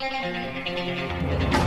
thank you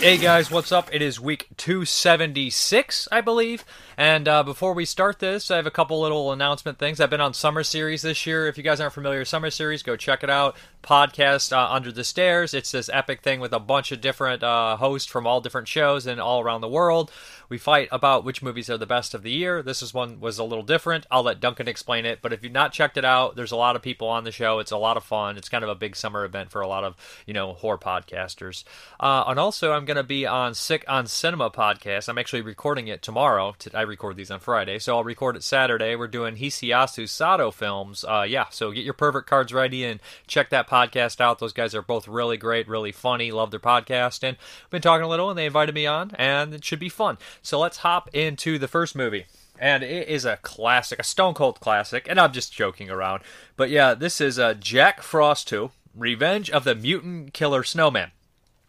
Hey guys, what's up? It is week 276, I believe. And uh, before we start this, I have a couple little announcement things. I've been on Summer Series this year. If you guys aren't familiar with Summer Series, go check it out. Podcast uh, Under the Stairs. It's this epic thing with a bunch of different uh, hosts from all different shows and all around the world. We fight about which movies are the best of the year. This is one was a little different. I'll let Duncan explain it. But if you've not checked it out, there's a lot of people on the show. It's a lot of fun. It's kind of a big summer event for a lot of you know horror podcasters. Uh, and also, I'm going to be on Sick on Cinema podcast. I'm actually recording it tomorrow. I record these on Friday, so I'll record it Saturday. We're doing Hisayasu Sato films. Uh, yeah, so get your perfect cards ready and check that podcast out. Those guys are both really great, really funny. Love their podcast, and I've been talking a little, and they invited me on, and it should be fun. So let's hop into the first movie. And it is a classic, a stone cold classic, and I'm just joking around. But yeah, this is uh, Jack Frost 2 Revenge of the Mutant Killer Snowman.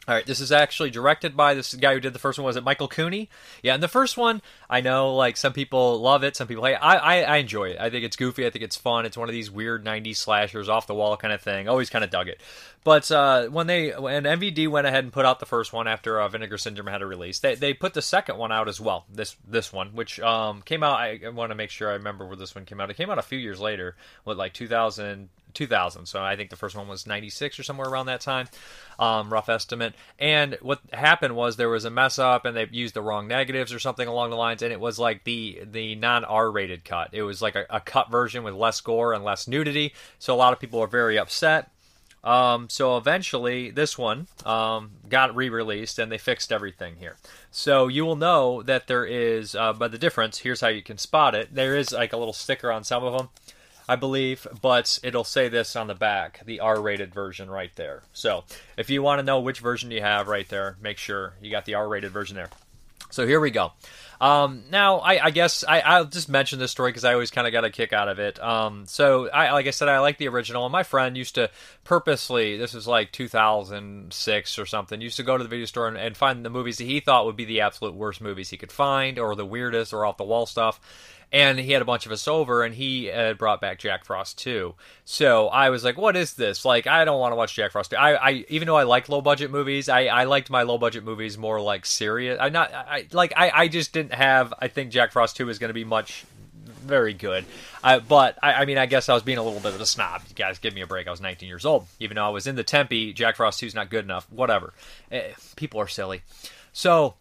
All right, this is actually directed by this guy who did the first one. Was it Michael Cooney? Yeah, and the first one, I know like some people love it, some people hate. It. I, I I enjoy it. I think it's goofy. I think it's fun. It's one of these weird '90s slashers, off the wall kind of thing. Always kind of dug it. But uh, when they when MVD went ahead and put out the first one after uh, Vinegar Syndrome had a release, they they put the second one out as well. This this one, which um, came out. I, want to make sure I remember where this one came out. It came out a few years later, what like 2000 2000. So I think the first one was 96 or somewhere around that time, um, rough estimate. And what happened was there was a mess up, and they used the wrong negatives or something along the lines, and it was like the the non R rated cut. It was like a, a, cut version with less gore and less nudity. So a lot of people were very upset. Um, so eventually, this one um, got re-released, and they fixed everything here. So you will know that there is, uh, by the difference. Here's how you can spot it. There is like a little sticker on some of them I believe, but it'll say this on the back, the R-rated version right there. So if you want to know which version you have right there, make sure you got the R-rated version there. So here we go. Um, now, I, I guess I, will just mention this story because I always kind of got a kick out of it. Um, so, I, like I said, I like the original, and my friend used to purposely, this was like 2006 or something, used to go to the video store and, and find the movies that he thought would be the absolute worst movies he could find, or the weirdest, or off the wall stuff and he had a bunch of us over and he had brought back jack frost 2. so i was like what is this like i don't want to watch jack frost 2 I, I even though i like low budget movies i i liked my low budget movies more like serious I'm not i like i i just didn't have i think jack frost 2 is going to be much very good. Uh, but I, I, mean, I guess I was being a little bit of a snob. You guys, give me a break. I was 19 years old, even though I was in the Tempe. Jack Frost 2 is not good enough. Whatever. Eh, people are silly. So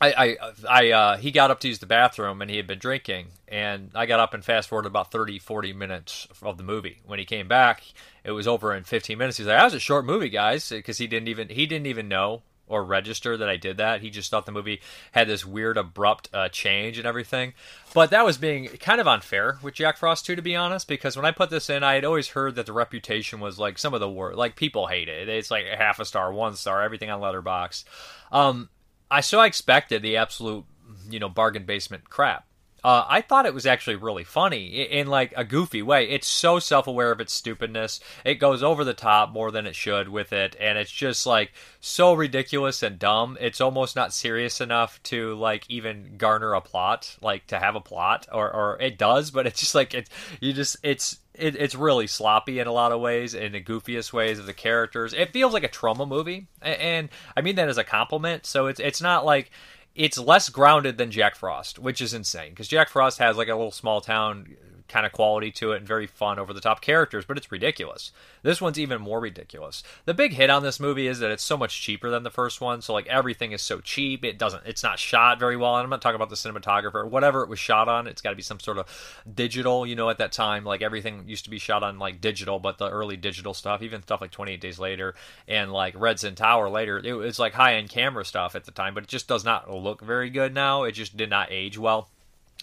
I, I, I uh, he got up to use the bathroom and he had been drinking, and I got up and fast forwarded about 30, 40 minutes of the movie. When he came back, it was over in 15 minutes. He's like, "That was a short movie, guys," because he didn't even he didn't even know or register that I did that. He just thought the movie had this weird, abrupt uh, change and everything. But that was being kind of unfair with Jack Frost 2, to be honest, because when I put this in, I had always heard that the reputation was like some of the worst. Like people hate it. It's like half a star, one star, everything on Letterboxd. Um, I so I expected the absolute, you know, bargain basement crap. Uh, I thought it was actually really funny in, like a goofy way. It's so self-aware of its stupidness. It goes over the top more than it should with it, and it's just like so ridiculous and dumb. It's almost not serious enough to like even garner a plot, like to have a plot, or or it does, but it's just like it. You just it's it, it's really sloppy in a lot of ways, in the goofiest ways of the characters. It feels like a Troma movie, and, and I mean that as a compliment. So it's it's not like it's less grounded than Jack Frost, which is insane because Jack Frost has like a little small town kind of quality to it and very fun over the top characters, but it's ridiculous. This one's even more ridiculous. The big hit on this movie is that it's so much cheaper than the first one, so like everything is so cheap. It doesn't it's not shot very well. And I'm not talking about the cinematographer. Whatever it was shot on, it's got to be some sort of digital, you know, at that time like everything used to be shot on like digital, but the early digital stuff, even stuff like 28 Days Later and like Redson Tower later, it was like high-end camera stuff at the time, but it just does not look very good now. It just did not age well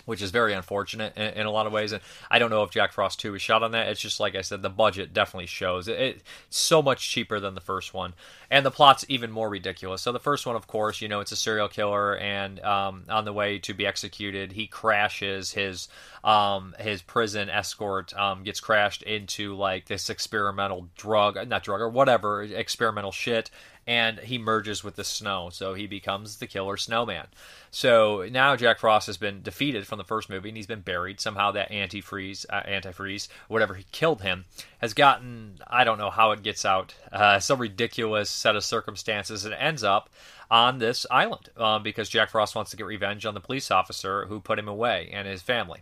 which is very unfortunate in, in, a lot of ways. And I don't know if Jack Frost 2 was shot on that. It's just like I said, the budget definitely shows. It, it's so much cheaper than the first one. And the plot's even more ridiculous. So the first one, of course, you know, it's a serial killer, and um, on the way to be executed, he crashes his um, his prison escort um, gets crashed into like this experimental drug, not drug or whatever, experimental shit and he merges with the snow, so he becomes the killer snowman. So now Jack Frost has been defeated from the first movie, and he's been buried. Somehow that antifreeze, uh, antifreeze, whatever he killed him, has gotten I don't know how it gets out. Uh, some ridiculous set of circumstances, and ends up on this island um, because Jack Frost wants to get revenge on the police officer who put him away and his family.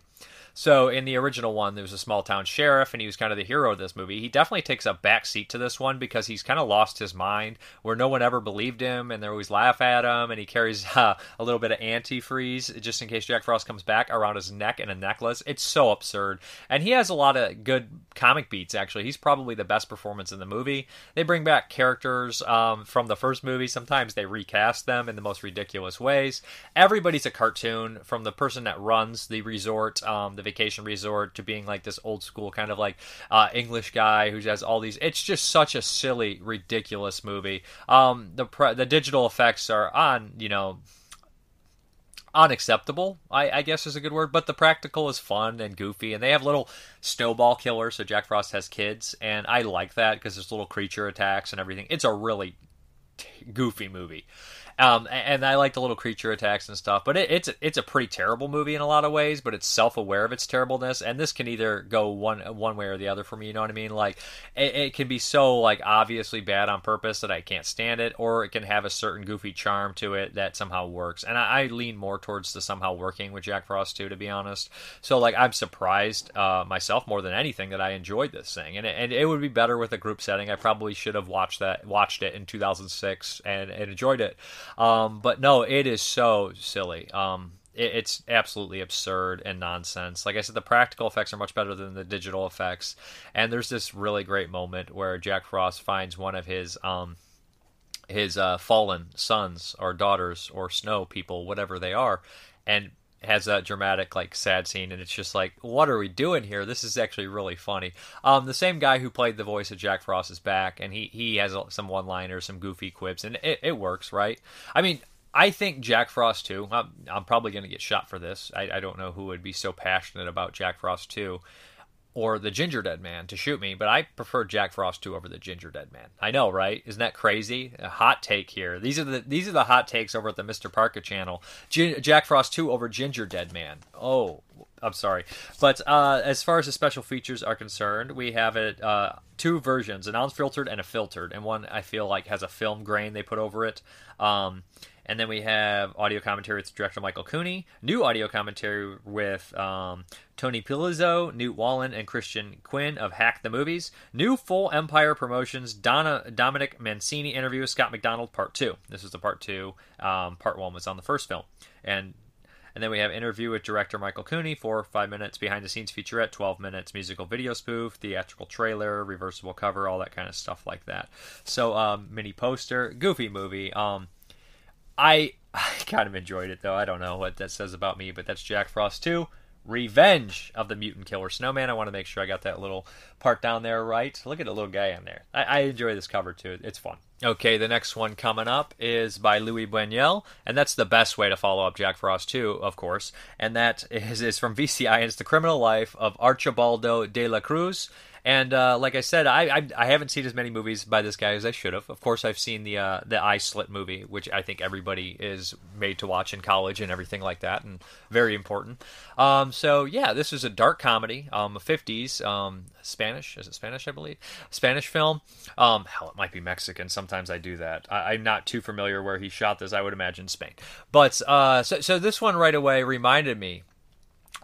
So in the original one, there was a small town sheriff, and he was kind of the hero of this movie. He definitely takes a back seat to this one because he's kind of lost his mind, where no one ever believed him, and they always laugh at him. And he carries uh, a little bit of antifreeze just in case Jack Frost comes back around his neck in a necklace. It's so absurd, and he has a lot of good comic beats. Actually, he's probably the best performance in the movie. They bring back characters um, from the first movie. Sometimes they recast them in the most ridiculous ways. Everybody's a cartoon, from the person that runs the resort, um, the vacation resort to being like this old school kind of like uh, English guy who has all these. It's just such a silly, ridiculous movie. Um, the pre- the digital effects are on, you know unacceptable, I, I, guess is a good word. But the practical is fun and goofy, and they have little snowball killers. So Jack Frost has kids, and I like that because there's little creature attacks and everything. It's a really t- goofy movie. Um, and I like the little creature attacks and stuff, but it, it's it's a pretty terrible movie in a lot of ways. But it's self aware of its terribleness, and this can either go one one way or the other for me. You know what I mean? Like it, it can be so like obviously bad on purpose that I can't stand it, or it can have a certain goofy charm to it that somehow works. And I, I lean more towards the somehow working with Jack Frost 2, to be honest. So like I'm surprised uh, myself more than anything that I enjoyed this thing, and it, and it would be better with a group setting. I probably should have watched that watched it in 2006 and, and enjoyed it. Um, but no, it is so silly. Um, it, it's absolutely absurd and nonsense. Like I said, the practical effects are much better than the digital effects. And there's this really great moment where Jack Frost finds one of his um, his uh, fallen sons or daughters or snow people, whatever they are, and has that dramatic like sad scene and it's just like what are we doing here this is actually really funny um the same guy who played the voice of jack frost is back and he he has some one liners some goofy quips and it, it works right i mean I think Jack Frost 2. I'm, I'm probably going to get shot for this. I, I, don't know who would be so passionate about Jack Frost 2 or the Ginger Dead Man to shoot me, but I prefer Jack Frost 2 over the Ginger Dead Man. I know, right? Isn't that crazy? A hot take here. These are the these are the hot takes over at the Mr. Parka channel. G- Jack Frost 2 over Ginger Dead Man. Oh, I'm sorry. But uh, as far as the special features are concerned, we have it uh, two versions, an unfiltered and a filtered, and one I feel like has a film grain they put over it. Um, and then we have audio commentary with director Michael Cooney, new audio commentary with um, Tony Pizzola, Newt Wallen, and Christian Quinn of Hack the Movies. New full Empire Promotions Donna, Dominic Mancini interview with Scott McDonald, part two. This is the part two. Um, part one was on the first film. And and then we have interview with director Michael Cooney, four or five minutes behind the scenes featurette, 12 minutes musical video spoof, theatrical trailer, reversible cover, all that kind of stuff like that. So, um, mini poster, goofy movie. Um, I I kind of enjoyed it though. I don't know what that says about me, but that's Jack Frost 2. Revenge of the Mutant Killer Snowman. I want to make sure I got that little part down there right. Look at the little guy in there. I, I enjoy this cover too. It's fun. Okay, the next one coming up is by Louis Buñuel, and that's the best way to follow up Jack Frost 2, of course. And that is, is from VCI, and it's The Criminal Life of Archibaldo de la Cruz. And uh, like I said, I, I, I haven't seen as many movies by this guy as I should have. Of course, I've seen the uh, the Eye Slit movie, which I think everybody is made to watch in college and everything like that, and very important. Um, so yeah, this is a dark comedy, um, 50s um, Spanish. Is it Spanish? I believe Spanish film. Um, hell, it might be Mexican. Sometimes I do that. I, am not too familiar where he shot this. I would imagine Spain. But uh, so so this one right away reminded me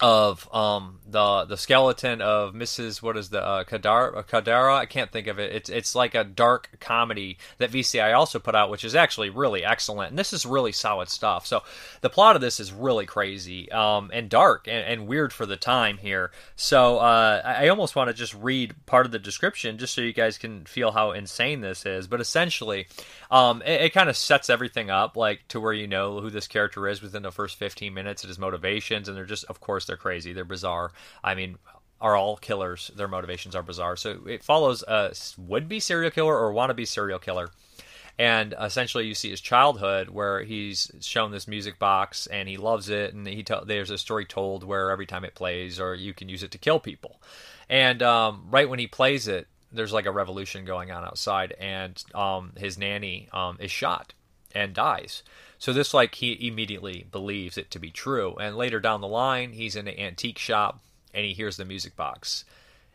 of um, the the skeleton of Mrs. What is the uh, Kadara? Kadara? I can't think of it. It's it's like a dark comedy that VCI also put out, which is actually really excellent. And this is really solid stuff. So the plot of this is really crazy um, and dark and, and, weird for the time here. So uh, I almost want to just read part of the description just so you guys can feel how insane this is. But essentially, um, it, it kind of sets everything up like to where you know who this character is within the first 15 minutes and his motivations, and they're just, of course, they're crazy, they're bizarre. I mean, are all killers. Their motivations are bizarre. So it follows a would be serial killer or wannabe serial killer. And essentially, you see his childhood where he's shown this music box and he loves it. And he t- there's a story told where every time it plays, or you can use it to kill people. And um, right when he plays it, there's like a revolution going on outside, and um, his nanny um, is shot and dies. So this like he immediately believes it to be true. And later down the line, he's in an antique shop and he hears the music box,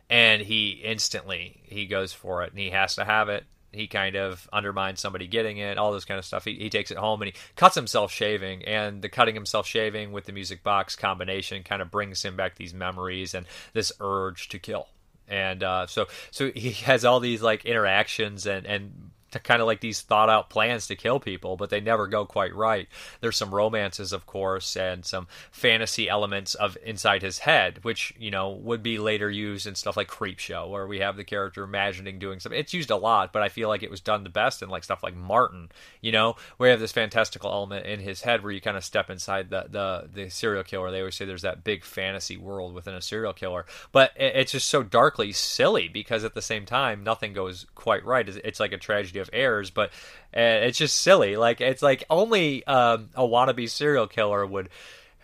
and he instantly he goes for it and he has to have it. He kind of undermines somebody getting it, all this kind of stuff. He, he takes it home and he cuts himself shaving, and the cutting himself shaving with the music box combination kind of brings him back these memories and this urge to kill and uh, so so he has all these like interactions and and kind of like these thought out plans to kill people, but they never go quite right. There's some romances, of course, and some fantasy elements of inside his head, which you know would be later used in stuff like Creepshow, where we have the character imagining doing something. It's used a lot, but I feel like it was done the best in like stuff like Martin, you know, where you have this fantastical element in his head where you kind of step inside the the the serial killer. They always say there's that big fantasy world within a serial killer, but it's just so darkly silly because at the same time nothing goes quite right. It's like a tragedy of errors, but uh, it's just silly. Like it's like only um, a wannabe serial killer would.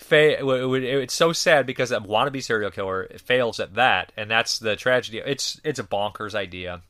It's so sad because a wannabe serial killer fails at that, and that's the tragedy. It's it's a bonkers idea.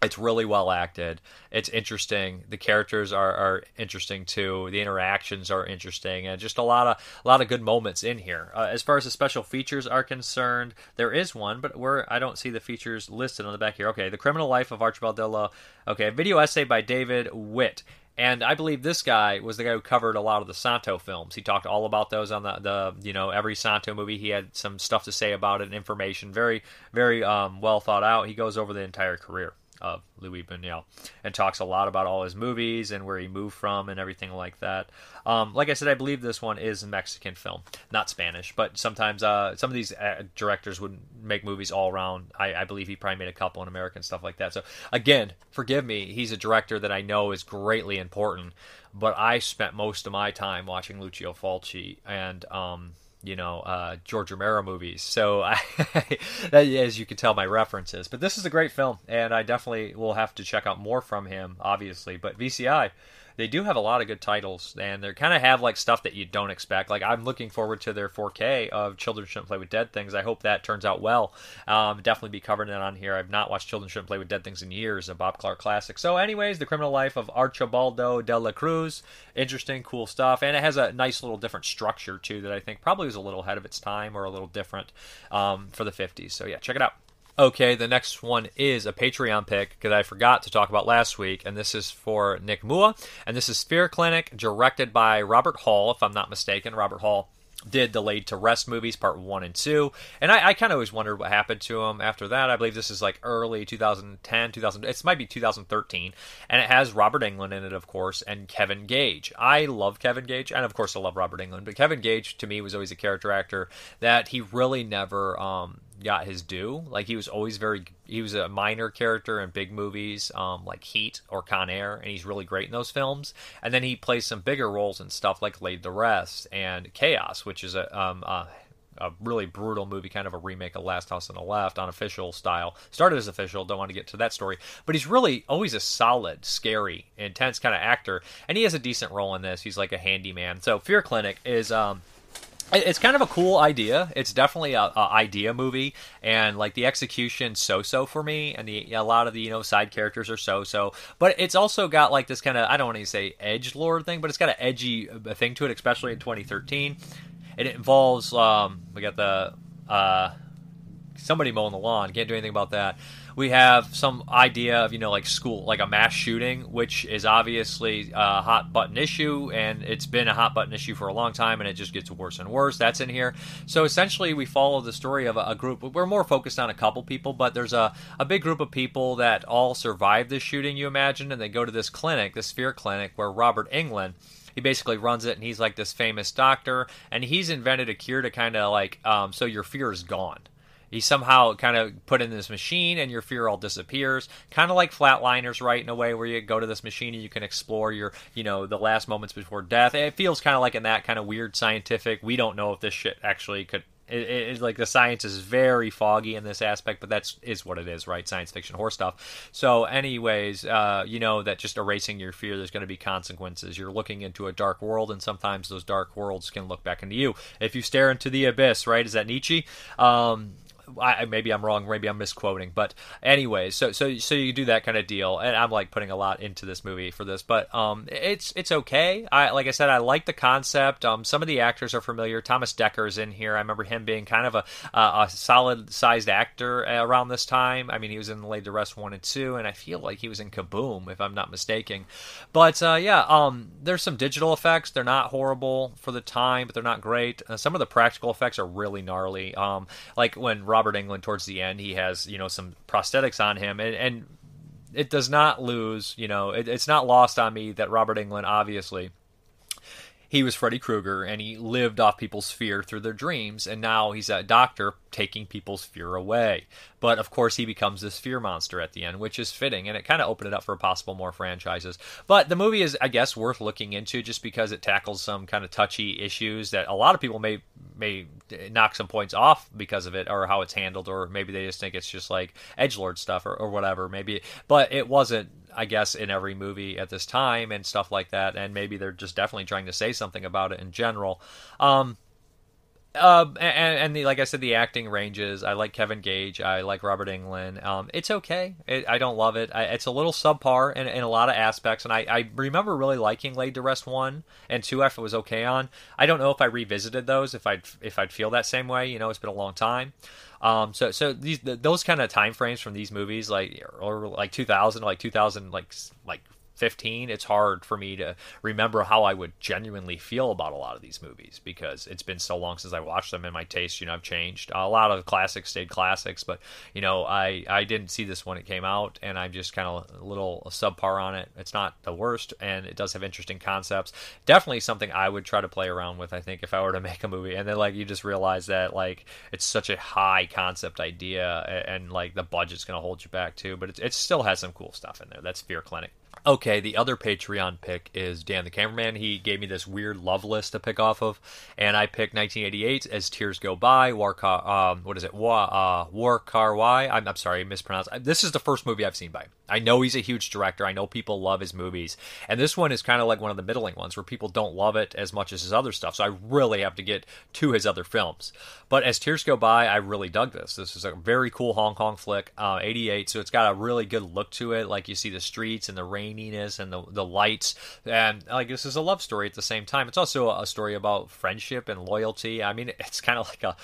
It's really well acted. It's interesting. The characters are, are interesting too. The interactions are interesting, and just a lot of a lot of good moments in here. Uh, as far as the special features are concerned, there is one, but where I don't see the features listed on the back here. Okay, the criminal life of Archibald Della. Okay, a video essay by David Witt. And I believe this guy was the guy who covered a lot of the Santo films. He talked all about those on the, the you know every Santo movie. He had some stuff to say about it, and information, very very um, well thought out. He goes over the entire career of Louis Buñuel and talks a lot about all his movies and where he moved from and everything like that. Um, like I said, I believe this one is a Mexican film, not Spanish, but sometimes uh, some of these uh, directors would make movies all around. I, I, believe he probably made a couple in American stuff like that. So again, forgive me, he's a director that I know is greatly important, but I spent most of my time watching Lucio Fulci and. Um, you know uh, George Romero movies. So I, as you can tell, my references. But this is a great film, and I definitely will have to check out more from him, obviously. But VCI, they do have a lot of good titles, and they kind of have like stuff that you don't expect. Like I'm looking forward to their 4K of Children Shouldn't Play with Dead Things. I hope that turns out well. Um, definitely be covering it on here. I've not watched Children Shouldn't Play with Dead Things in years, a Bob Clark classic. So, anyways, the criminal life of Archibaldo de la Cruz, interesting, cool stuff, and it has a nice little different structure too that I think probably was a little ahead of its time or a little different um, for the 50s. So yeah, check it out. Okay, the next one is a Patreon pick because I forgot to talk about last week, and this is for Nick Mua, and this is Fear Clinic, directed by Robert Hall, if I'm not mistaken. Robert Hall did the Laid to Rest movies, part one and two, and I, I kind of always wondered what happened to him after that. I believe this is like early 2010, 2000. It might be 2013, and it has Robert Englund in it, of course, and Kevin Gage. I love Kevin Gage, and of course I love Robert Englund, but Kevin Gage to me was always a character actor that he really never. Um, got his due. Like he was always very he was a minor character in big movies um, like Heat or Con Air, and he's really great in those films. And then he plays some bigger roles in stuff like Laid to Rest and Chaos, which is a, um, a a really brutal movie, kind of a remake of Last House on the Left, unofficial style. Started as official, don't want to get to that story, but he's really always a solid, scary, intense kind of actor, and he has a decent role in this. He's like a handyman. So Fear Clinic is um, it's kind of a cool idea. It's definitely a, a, idea movie, and like the execution so-so for me, and the a lot of the you know side characters are so-so. But it's also got like this kind of I don't want to say edge lord thing, but it's got an edgy uh, thing to it, especially in 2013. And it involves um, we got the uh, somebody mowing the lawn. Can't do anything about that we have some idea of you know like school like a mass shooting which is obviously a hot button issue and it's been a hot button issue for a long time and it just gets worse and worse. That's in here. So essentially we follow the story of a, group. We're more focused on a couple people but there's a, a big group of people that all survived this shooting you imagine and they go to this clinic this fear clinic where robert englund he basically runs it and he's like this famous doctor and he's invented a cure to kind of like um, so your fear is gone he somehow kind of put in this machine and your fear all disappears kind of like flatliners right in a way where you go to this machine and you can explore your you know the last moments before death it feels kind of like in that kind of weird scientific we don't know if this shit actually could it, it, like the science is very foggy in this aspect, but that's is what it is, right? Science fiction horror stuff. So, anyways, uh, you know that just erasing your fear, there's going to be consequences. You're looking into a dark world, and sometimes those dark worlds can look back into you. If you stare into the abyss, right? Is that Nietzsche? Um, I, maybe I'm wrong, maybe I'm misquoting, but anyways, so so so you do that kind of deal, and I'm like putting a lot into this movie for this, but um, it's it's okay. I like I said, I like the concept. Um, some of the actors are familiar. Thomas Dekker's in here. I remember him being kind of a a solid sized actor around this time. I mean, he was in Laid to Rest one and two, and I feel like he was in Kaboom, if I'm not mistaken. But uh, yeah, um, there's some digital effects. They're not horrible for the time, but they're not great. Uh, some of the practical effects are really gnarly. Um, like when Robert Englund towards the end, he has you know some prosthetics on him, and, and it does not lose. You know, it, it's not lost on me that Robert Englund obviously he was Freddy Krueger and he lived off people's fear through their dreams, and now he's a doctor taking people's fear away. But of course, he becomes this fear monster at the end, which is fitting, and it kind of opened it up for possible more franchises. But the movie is, I guess, worth looking into just because it tackles some kind of touchy issues that a lot of people may may knock some points off because of it or how it's handled, or maybe they just think it's just like edge lord stuff or, or whatever. Maybe, but it wasn't I guess, in every movie at this time and stuff like that. And maybe they're just definitely trying to say something about it in general. Um, uh, and, and the, like I said, the acting ranges. I like Kevin Gage. I like Robert Englund. Um, it's okay. It, I don't love it. I, it's a little subpar in, in a lot of aspects. And I, I remember really liking Laid to Rest one and two. If it was okay on. I don't know if I revisited those. If I'd if I'd feel that same way. You know, it's been a long time. Um, so so these those kind of time frames from these movies, like or like 2000, like 2000, like like 15, it's hard for me to remember how I would genuinely feel about a lot of these movies because it's been so long since I watched them and my taste, you know, I've changed. A lot of classics stayed classics, but you know, I I didn't see this when it came out, and I'm just kind of a little subpar on it. It's not the worst, and it does have interesting concepts. Definitely something I would try to play around with. I think if I were to make a movie, and then like you just realize that like it's such a high concept idea, and, and like the budget's gonna hold you back too, but it, it still has some cool stuff in there. That's Fear Clinic. Okay, the other Patreon pick is Dan the Cameraman. He gave me this weird love list to pick off of, and I picked 1988 as Tears Go By. War Car, um, what is it? War, uh, War Car Y. I'm, I'm sorry, I mispronounced. This is the first movie I've seen by. I know he's a huge director. I know people love his movies, and this one is kind of like one of the middling ones where people don't love it as much as his other stuff. So I really have to get to his other films. But as Tears Go By, I really dug this. This is a very cool Hong Kong flick, uh, 88. So it's got a really good look to it. Like you see the streets and the raininess and the the lights, and like this is a love story at the same time. It's also a story about friendship and loyalty. I mean, it's kind of like a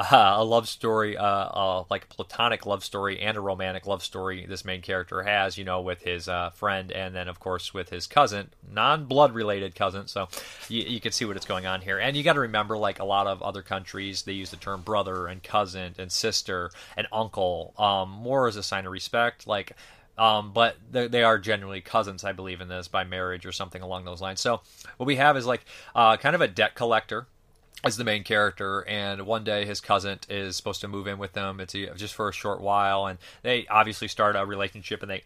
uh, a love story, uh, uh, like a platonic love story and a romantic love story. This main character has, you know, with his uh, friend, and then of course with his cousin, non-blood related cousin. So you, you can see what it's going on here. And you got to remember, like a lot of other countries, they use the term brother and cousin and sister and uncle um, more as a sign of respect. Like um, but they, are generally cousins, I believe, in this by marriage or something along those lines. So what we have is like uh, kind of a debt collector as the main character, and one day his cousin is supposed to move in with them. It's just for a short while, and they obviously start a relationship, and they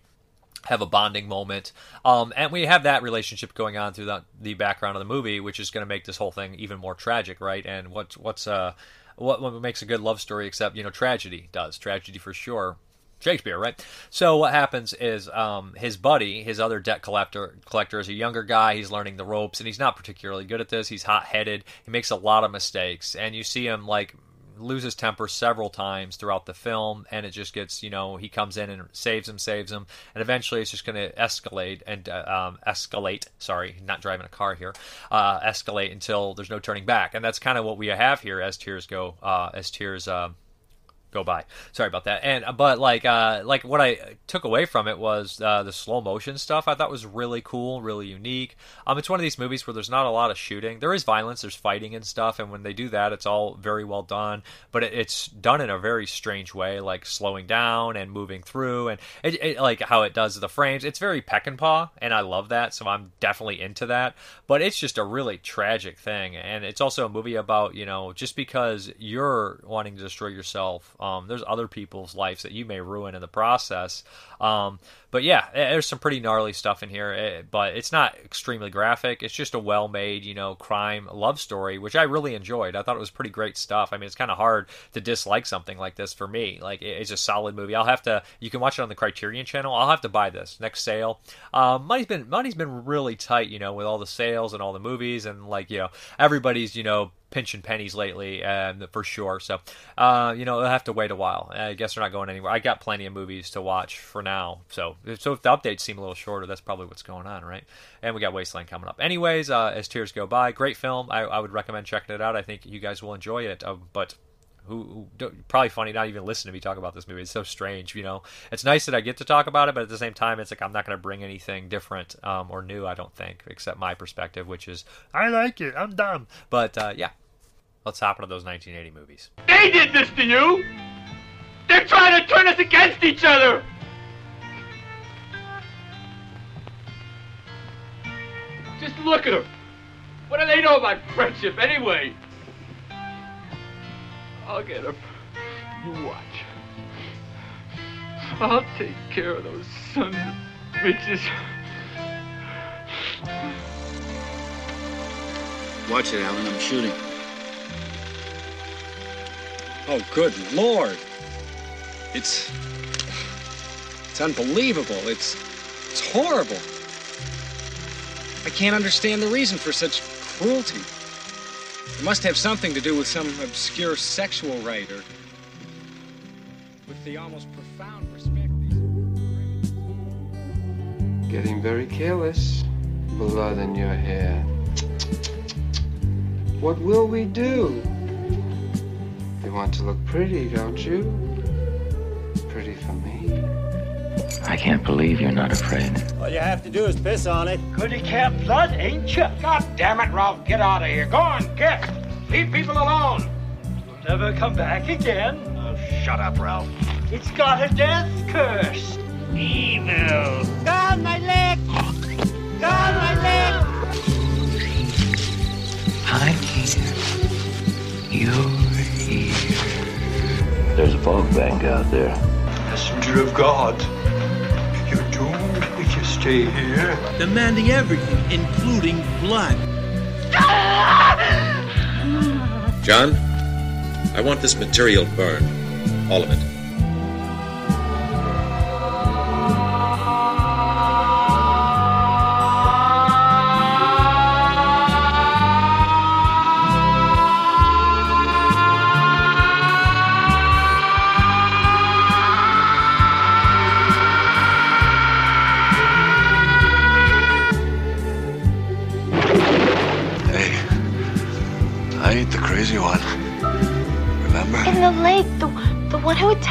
have a bonding moment. Um, and we have that relationship going on through the, background of the movie, which is going to make this whole thing even more tragic, right? And what's what's uh what makes a good love story except you know tragedy does tragedy for sure Shakespeare, right? So what happens is um, his buddy, his other debt collector, collector is a younger guy. He's learning the ropes, and he's not particularly good at this. He's hot-headed. He makes a lot of mistakes, and you see him like lose his temper several times throughout the film, and it just gets, you know, he comes in and saves him, saves him, and eventually it's just going to escalate and uh, um, escalate. Sorry, not driving a car here. Uh, escalate until there's no turning back, and that's kind of what we have here as tears go, uh, as tears uh, go by. Sorry about that. And but like uh, like what I took away from it was uh, the slow motion stuff. I thought was really cool, really unique. Um, it's one of these movies where there's not a lot of shooting. There is violence, there's fighting and stuff, and when they do that, it's all very well done. But it, it's done in a very strange way, like slowing down and moving through, and it, it, like how it does the frames. It's very peck and paw. And I love that. So I'm definitely into that. But it's just a really tragic thing, and it's also a movie about you know just because you're wanting to destroy yourself um, there's other people's lives that you may ruin in the process. Um, but yeah, there's some pretty gnarly stuff in here. Eh, but it's not extremely graphic. It's just a well-made, you know, crime love story, which I really enjoyed. I thought it was pretty great stuff. I mean, it's kind of hard to dislike something like this for me. Like it's a solid movie. I'll have to. You can watch it on the Criterion Channel. I'll have to buy this next sale. Um, money's been money's been really tight, you know, with all the sales and all the movies and like you know everybody's you know pinching pennies lately, and for sure. So, uh, you know, they'll have to wait a while. I guess they're not going anywhere. I got plenty of movies to watch for now. So, so if the updates seem a little shorter, that's probably what's going on, right? And we got Wasteland coming up. Anyways, uh, as tears go by, great film. I, I, would recommend checking it out. I think you guys will enjoy it. Uh, but who, who probably funny not even listen to me talk about this movie. It's so strange, you know. It's nice that I get to talk about it, but at the same time, it's like I'm not going to bring anything different um, or new. I don't think, except my perspective, which is I like it. I'm dumb, but uh, yeah. Let's hop into those 1980 movies. They did this to you. They're trying to turn us against each other. Just look at them. What do they know about friendship anyway? I'll get them. You watch. I'll take care of those sons of bitches. Watch it, Alan. I'm shooting. Oh, good lord. It's. It's unbelievable. It's. It's horrible. I can't understand the reason for such cruelty. It must have something to do with some obscure sexual rite or with the almost profound respect Getting very careless. Blood in your hair. What will we do? You want to look pretty, don't you? Pretty for me. I can't believe you're not afraid. All you have to do is piss on it. Goody cat blood, ain't you? God damn it, Ralph, get out of here. Go on, get. Leave people alone. You'll never come back again. Oh, shut up, Ralph. It's got a death curse. Evil. God, my leg! God, my leg! I'm here. You're here. There's a fog bank out there. Messenger of God. You're doomed if you stay here. Demanding everything, including blood. John, I want this material burned. All of it.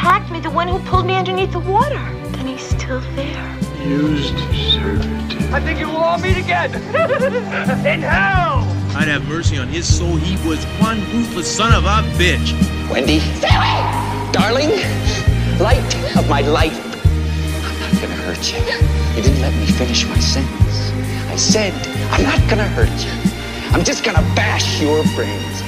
Attacked me, the one who pulled me underneath the water. Then he's still there. Used servitude. I think you will all meet again. In hell! I'd have mercy on his soul. He was one ruthless son of a bitch. Wendy. Stay away! Darling, light of my life. I'm not gonna hurt you. You didn't let me finish my sentence. I said, I'm not gonna hurt you. I'm just gonna bash your brains.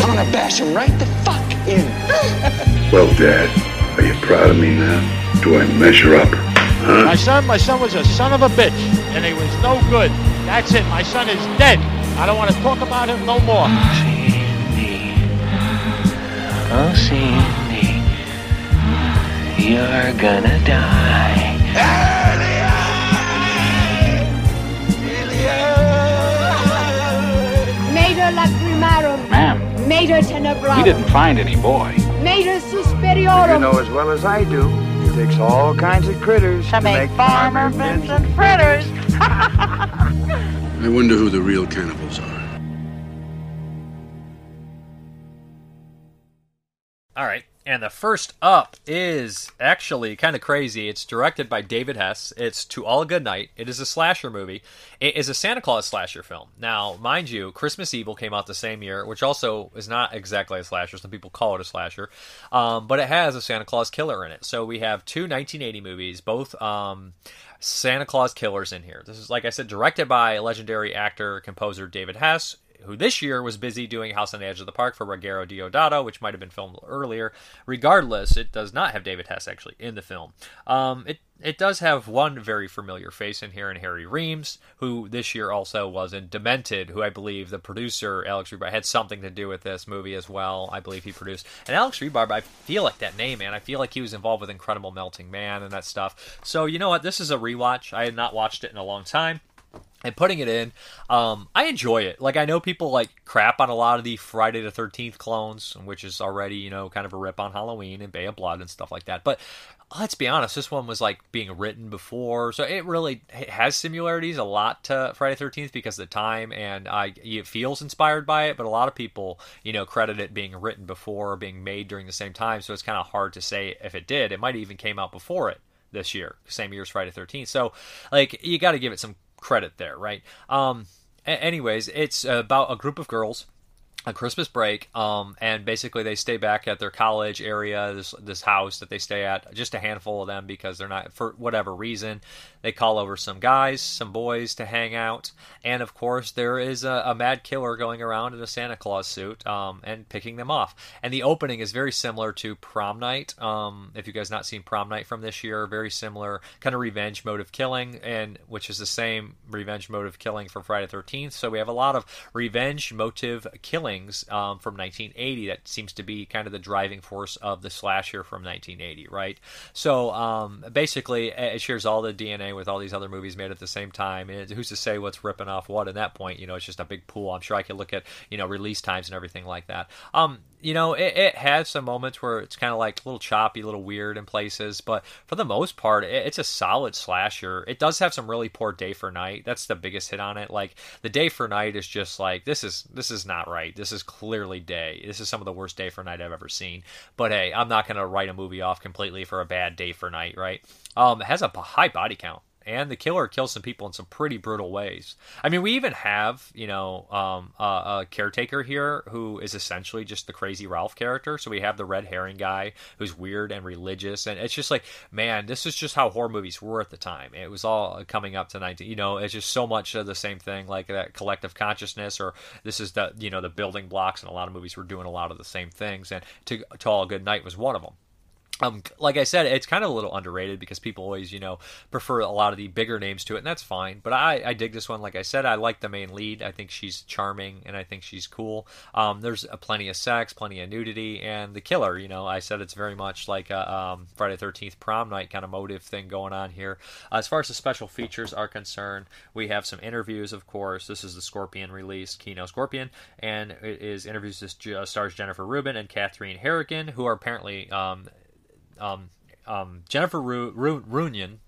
I'm gonna bash them right the fuck in. Well, Dad, are you proud of me now? Do I measure up? Huh? My son, my son was a son of a bitch, and he was no good. That's it. My son is dead. I don't want to talk about him no more. Oh, Cindy, you're gonna die. Mater lacrimarum. Ma'am, Mater tenebrarum. we didn't find any boy. Mater suspiriorum. You know as well as I do, it takes all kinds of critters to, make, Farmer Vincent fritters. I wonder who the real cannibals are. And the first up is actually kind of crazy. It's directed by David Hess. It's To All a Good Night. It is a slasher movie. It is a Santa Claus slasher film. Now, mind you, Christmas Evil came out the same year, which also is not exactly a slasher. Some people call it a slasher. Um, but it has a Santa Claus killer in it. So we have two 1980 movies, both um, Santa Claus killers in here. This is, like I said, directed by legendary actor composer David Hess. Who this year was busy doing House on the Edge of the Park for Ruggero Deodato, which might have been filmed earlier. Regardless, it does not have David Hess actually in the film. Um, it it does have one very familiar face in here in Harry Reams, who this year also was in Demented, who I believe the producer Alex Rebar had something to do with this movie as well. I believe he produced. And Alex Rebar, I feel like that name, man. I feel like he was involved with Incredible Melting Man and that stuff. So you know what? This is a rewatch. I had not watched it in a long time and putting it in um, i enjoy it. Like i know people like crap on a lot of the friday the 13th clones which is already you know kind of a rip on halloween and bay of blood and stuff like that but let's be honest this one was like being written before so it really it has similarities a lot to friday the 13th because of the time and i it feels inspired by it but a lot of people you know credit it being written before or being made during the same time so it's kind of hard to say if it did. It might even came out before it this year same year as friday 13th so like you got to give it some credit there, right? Um, anyways, it's about a group of girls a Christmas break, um, and basically they stay back at their college area, this this house that they stay at, just a handful of them because they're not for whatever reason. They call over some guys, some boys to hang out, and of course there is a, a mad killer going around in a Santa Claus suit um, and picking them off. And the opening is very similar to Prom Night. Um, if you guys not seen Prom Night from this year, very similar kind of revenge mode of killing, and which is the same revenge mode of killing from Friday Thirteenth. So we have a lot of revenge motive killing um, from 1980 that seems to be kind of the driving force of the slasher from 1980, right? So um, basically, it shares all the DNA with all these other movies made at the same time. And who's to say what's ripping off what? At that point, you know, it's just a big pool. I'm sure I could look at you know release times and everything like that. Um, you know, it, it has some moments where it's kind of like a little choppy, a little weird in places, but for the most part, it, it's a solid slasher. It does have some really poor day for night. That's the biggest hit on it. Like the day for night is just like this is this is not right. This is clearly day. This is some of the worst day for night I've ever seen. But hey, I'm not gonna write a movie off completely for a bad day for night, right? Um, it has a high body count and the killer kills some people in some pretty brutal ways. I mean, we even have you know um, a, caretaker here who is essentially just the crazy Ralph character. So we have the red herring guy who's weird and religious, and it's just like, man, this is just how horror movies were at the time. It was all coming up to nineteen. You know, it's just so much of the same thing, like that collective consciousness, or this is the you know the building blocks, and a lot of movies were doing a lot of the same things. And to to all good night was one of them um, like I said, it's kind of a little underrated because people always, you know, prefer a lot of the bigger names to it, and that's fine. But I, I dig this one. Like I said, I like the main lead. I think she's charming, and I think she's cool. Um, there's plenty of sex, plenty of nudity, and the killer. You know, I said it's very much like a um, Friday Thirteenth prom night kind of motive thing going on here. As far as the special features are concerned, we have some interviews. Of course, this is the Scorpion release, Kino Scorpion, and it is interviews uh, stars Jennifer Rubin and Catherine Harrigan, who are apparently um, um, Jennifer Ru- Ru- Runyon,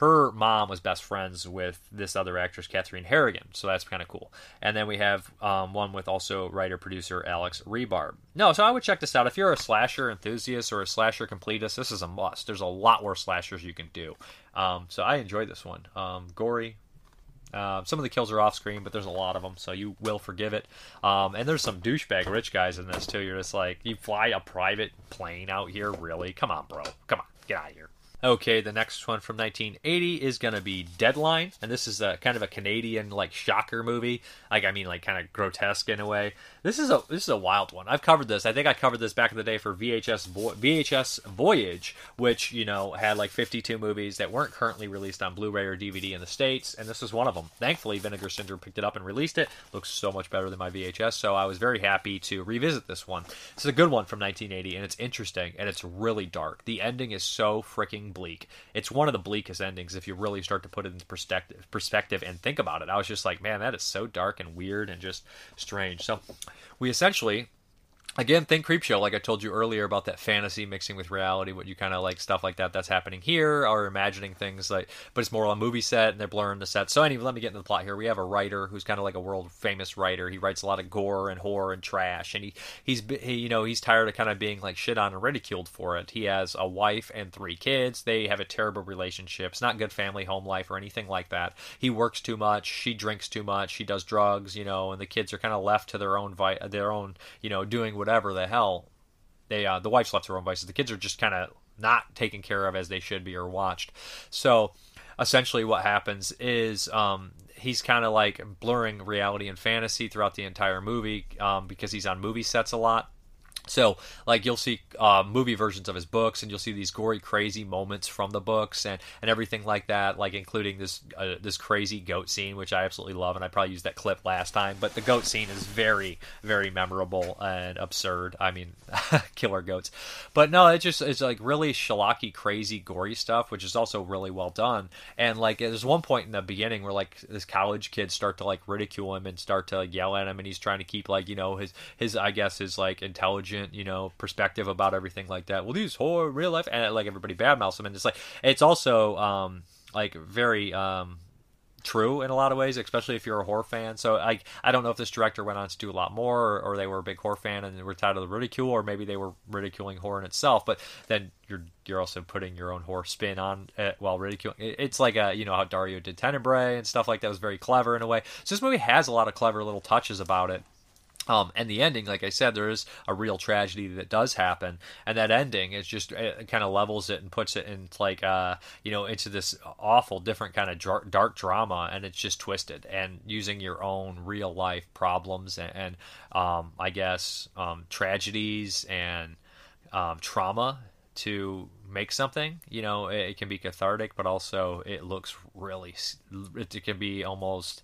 her mom was best friends with this other actress, Catherine Harrigan. So that's kind of cool. And then we have um, one with also writer producer Alex Rebar. No, so I would check this out. If you're a slasher enthusiast or a slasher completist, this is a must. There's a lot more slashers you can do. Um, so I enjoyed this one. Um, gory, uh, some of the kills are off screen, but there's a lot of them, so you will forgive it. Um, and there's some douchebag rich guys in this too. You're just like, you fly a private plane out here, really? Come on, bro. Come on, get out of here. Okay, the next one from 1980 is going to be Deadline, and this is a kind of a Canadian like shocker movie. Like I mean, like kind of grotesque in a way. This is a this is a wild one. I've covered this. I think I covered this back in the day for VHS Vo- VHS Voyage, which you know had like 52 movies that weren't currently released on Blu-ray or DVD in the states, and this was one of them. Thankfully, Vinegar Syndrome picked it up and released it. Looks so much better than my VHS, so I was very happy to revisit this one. This is a good one from 1980, and it's interesting and it's really dark. The ending is so freaking bleak. It's one of the bleakest endings if you really start to put it into perspective, perspective and think about it. I was just like, man, that is so dark and weird and just strange. So we essentially again think creepshow like i told you earlier about that fantasy mixing with reality what you kind of like stuff like that that's happening here or imagining things like but it's more on a movie set and they're blurring the set so anyway let me get into the plot here. We have a writer who's kind of like a world famous writer. He writes a lot of gore and horror and trash and he he's he, you know he's tired of kind of being like shit on and ridiculed for it. He has a wife and three kids. They have a terrible relationship. It's not good family home life or anything like that. He works too much. She drinks too much. She does drugs you know and the kids are kind of left to their own vi- their own you know doing whatever the hell they uh, the wife's left her own vices. The kids are just kind of not taken care of as they should be or watched. So essentially, what happens is um, he's kind of like blurring reality and fantasy throughout the entire movie um, because he's on movie sets a lot. So, like, you'll see uh, movie versions of his books, and you'll see these gory, crazy moments from the books, and, and everything like that. Like, including this uh, this crazy goat scene, which I absolutely love, and I probably used that clip last time. But the goat scene is very, very memorable and absurd. I mean, killer goats. But no, it just it's like really shellacky, crazy, gory stuff, which is also really well done. And like, there's one point in the beginning where like this college kids start to like ridicule him and start to like, yell at him, and he's trying to keep like you know his his I guess his like intelligent you know perspective about everything like that. Well, these horror real life and like everybody badmouths him, and it's like it's also um like very um true in a lot of ways, especially if you're a horror fan. So I I don't know if this director went on to do a lot more, or, or they were a big horror fan and were tired of the ridicule, or maybe they were ridiculing horror in itself. But then you're you're also putting your own horror spin on it while ridiculing. It's like a you know how Dario did Tenebrae and stuff like that was very clever in a way. So this movie has a lot of clever little touches about it. Um, and the ending, like I said, there is a real tragedy that does happen, and that ending is just it kind of levels it and puts it in like uh, you know into this awful different kind of dark drama, and it's just twisted and using your own real life problems and, and um, I guess um, tragedies and um, trauma to make something. You know, it, it, can be cathartic, but also it looks really. It can be almost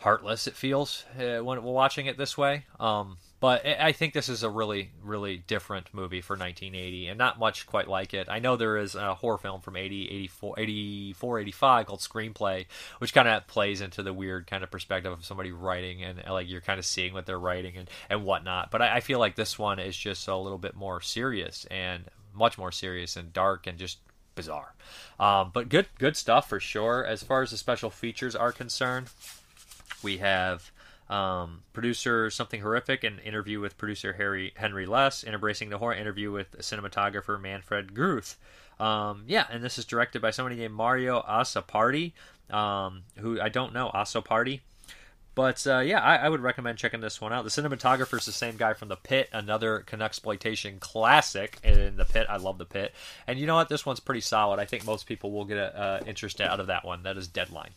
heartless it feels uh, when we're watching it this way. Um, but I think this is a really, really different movie for 1980 and not much quite like it. I know there is a horror film from 80, 84, 84 85 called Screenplay, which kind of plays into the weird kind of perspective of somebody writing and like you're kind of seeing what they're writing and, and whatnot. But I, I feel like this one is just a little bit more serious and much more serious and dark and just bizarre. Um, but good, good stuff for sure. As far as the special features are concerned, we have um, producer something horrific, an interview with producer Harry Henry Less, and embracing the horror interview with cinematographer Manfred Guthe. Um, yeah, and this is directed by somebody named Mario Azzopardi, um, who I don't know Azzopardi. But uh, yeah, I, I, would recommend checking this one out. The cinematographer is the same guy from The Pit, another exploitation classic. In The Pit, I love The Pit, and you know what? This one's pretty solid. I think most people will get a uh, interest out of that one. That is Deadline.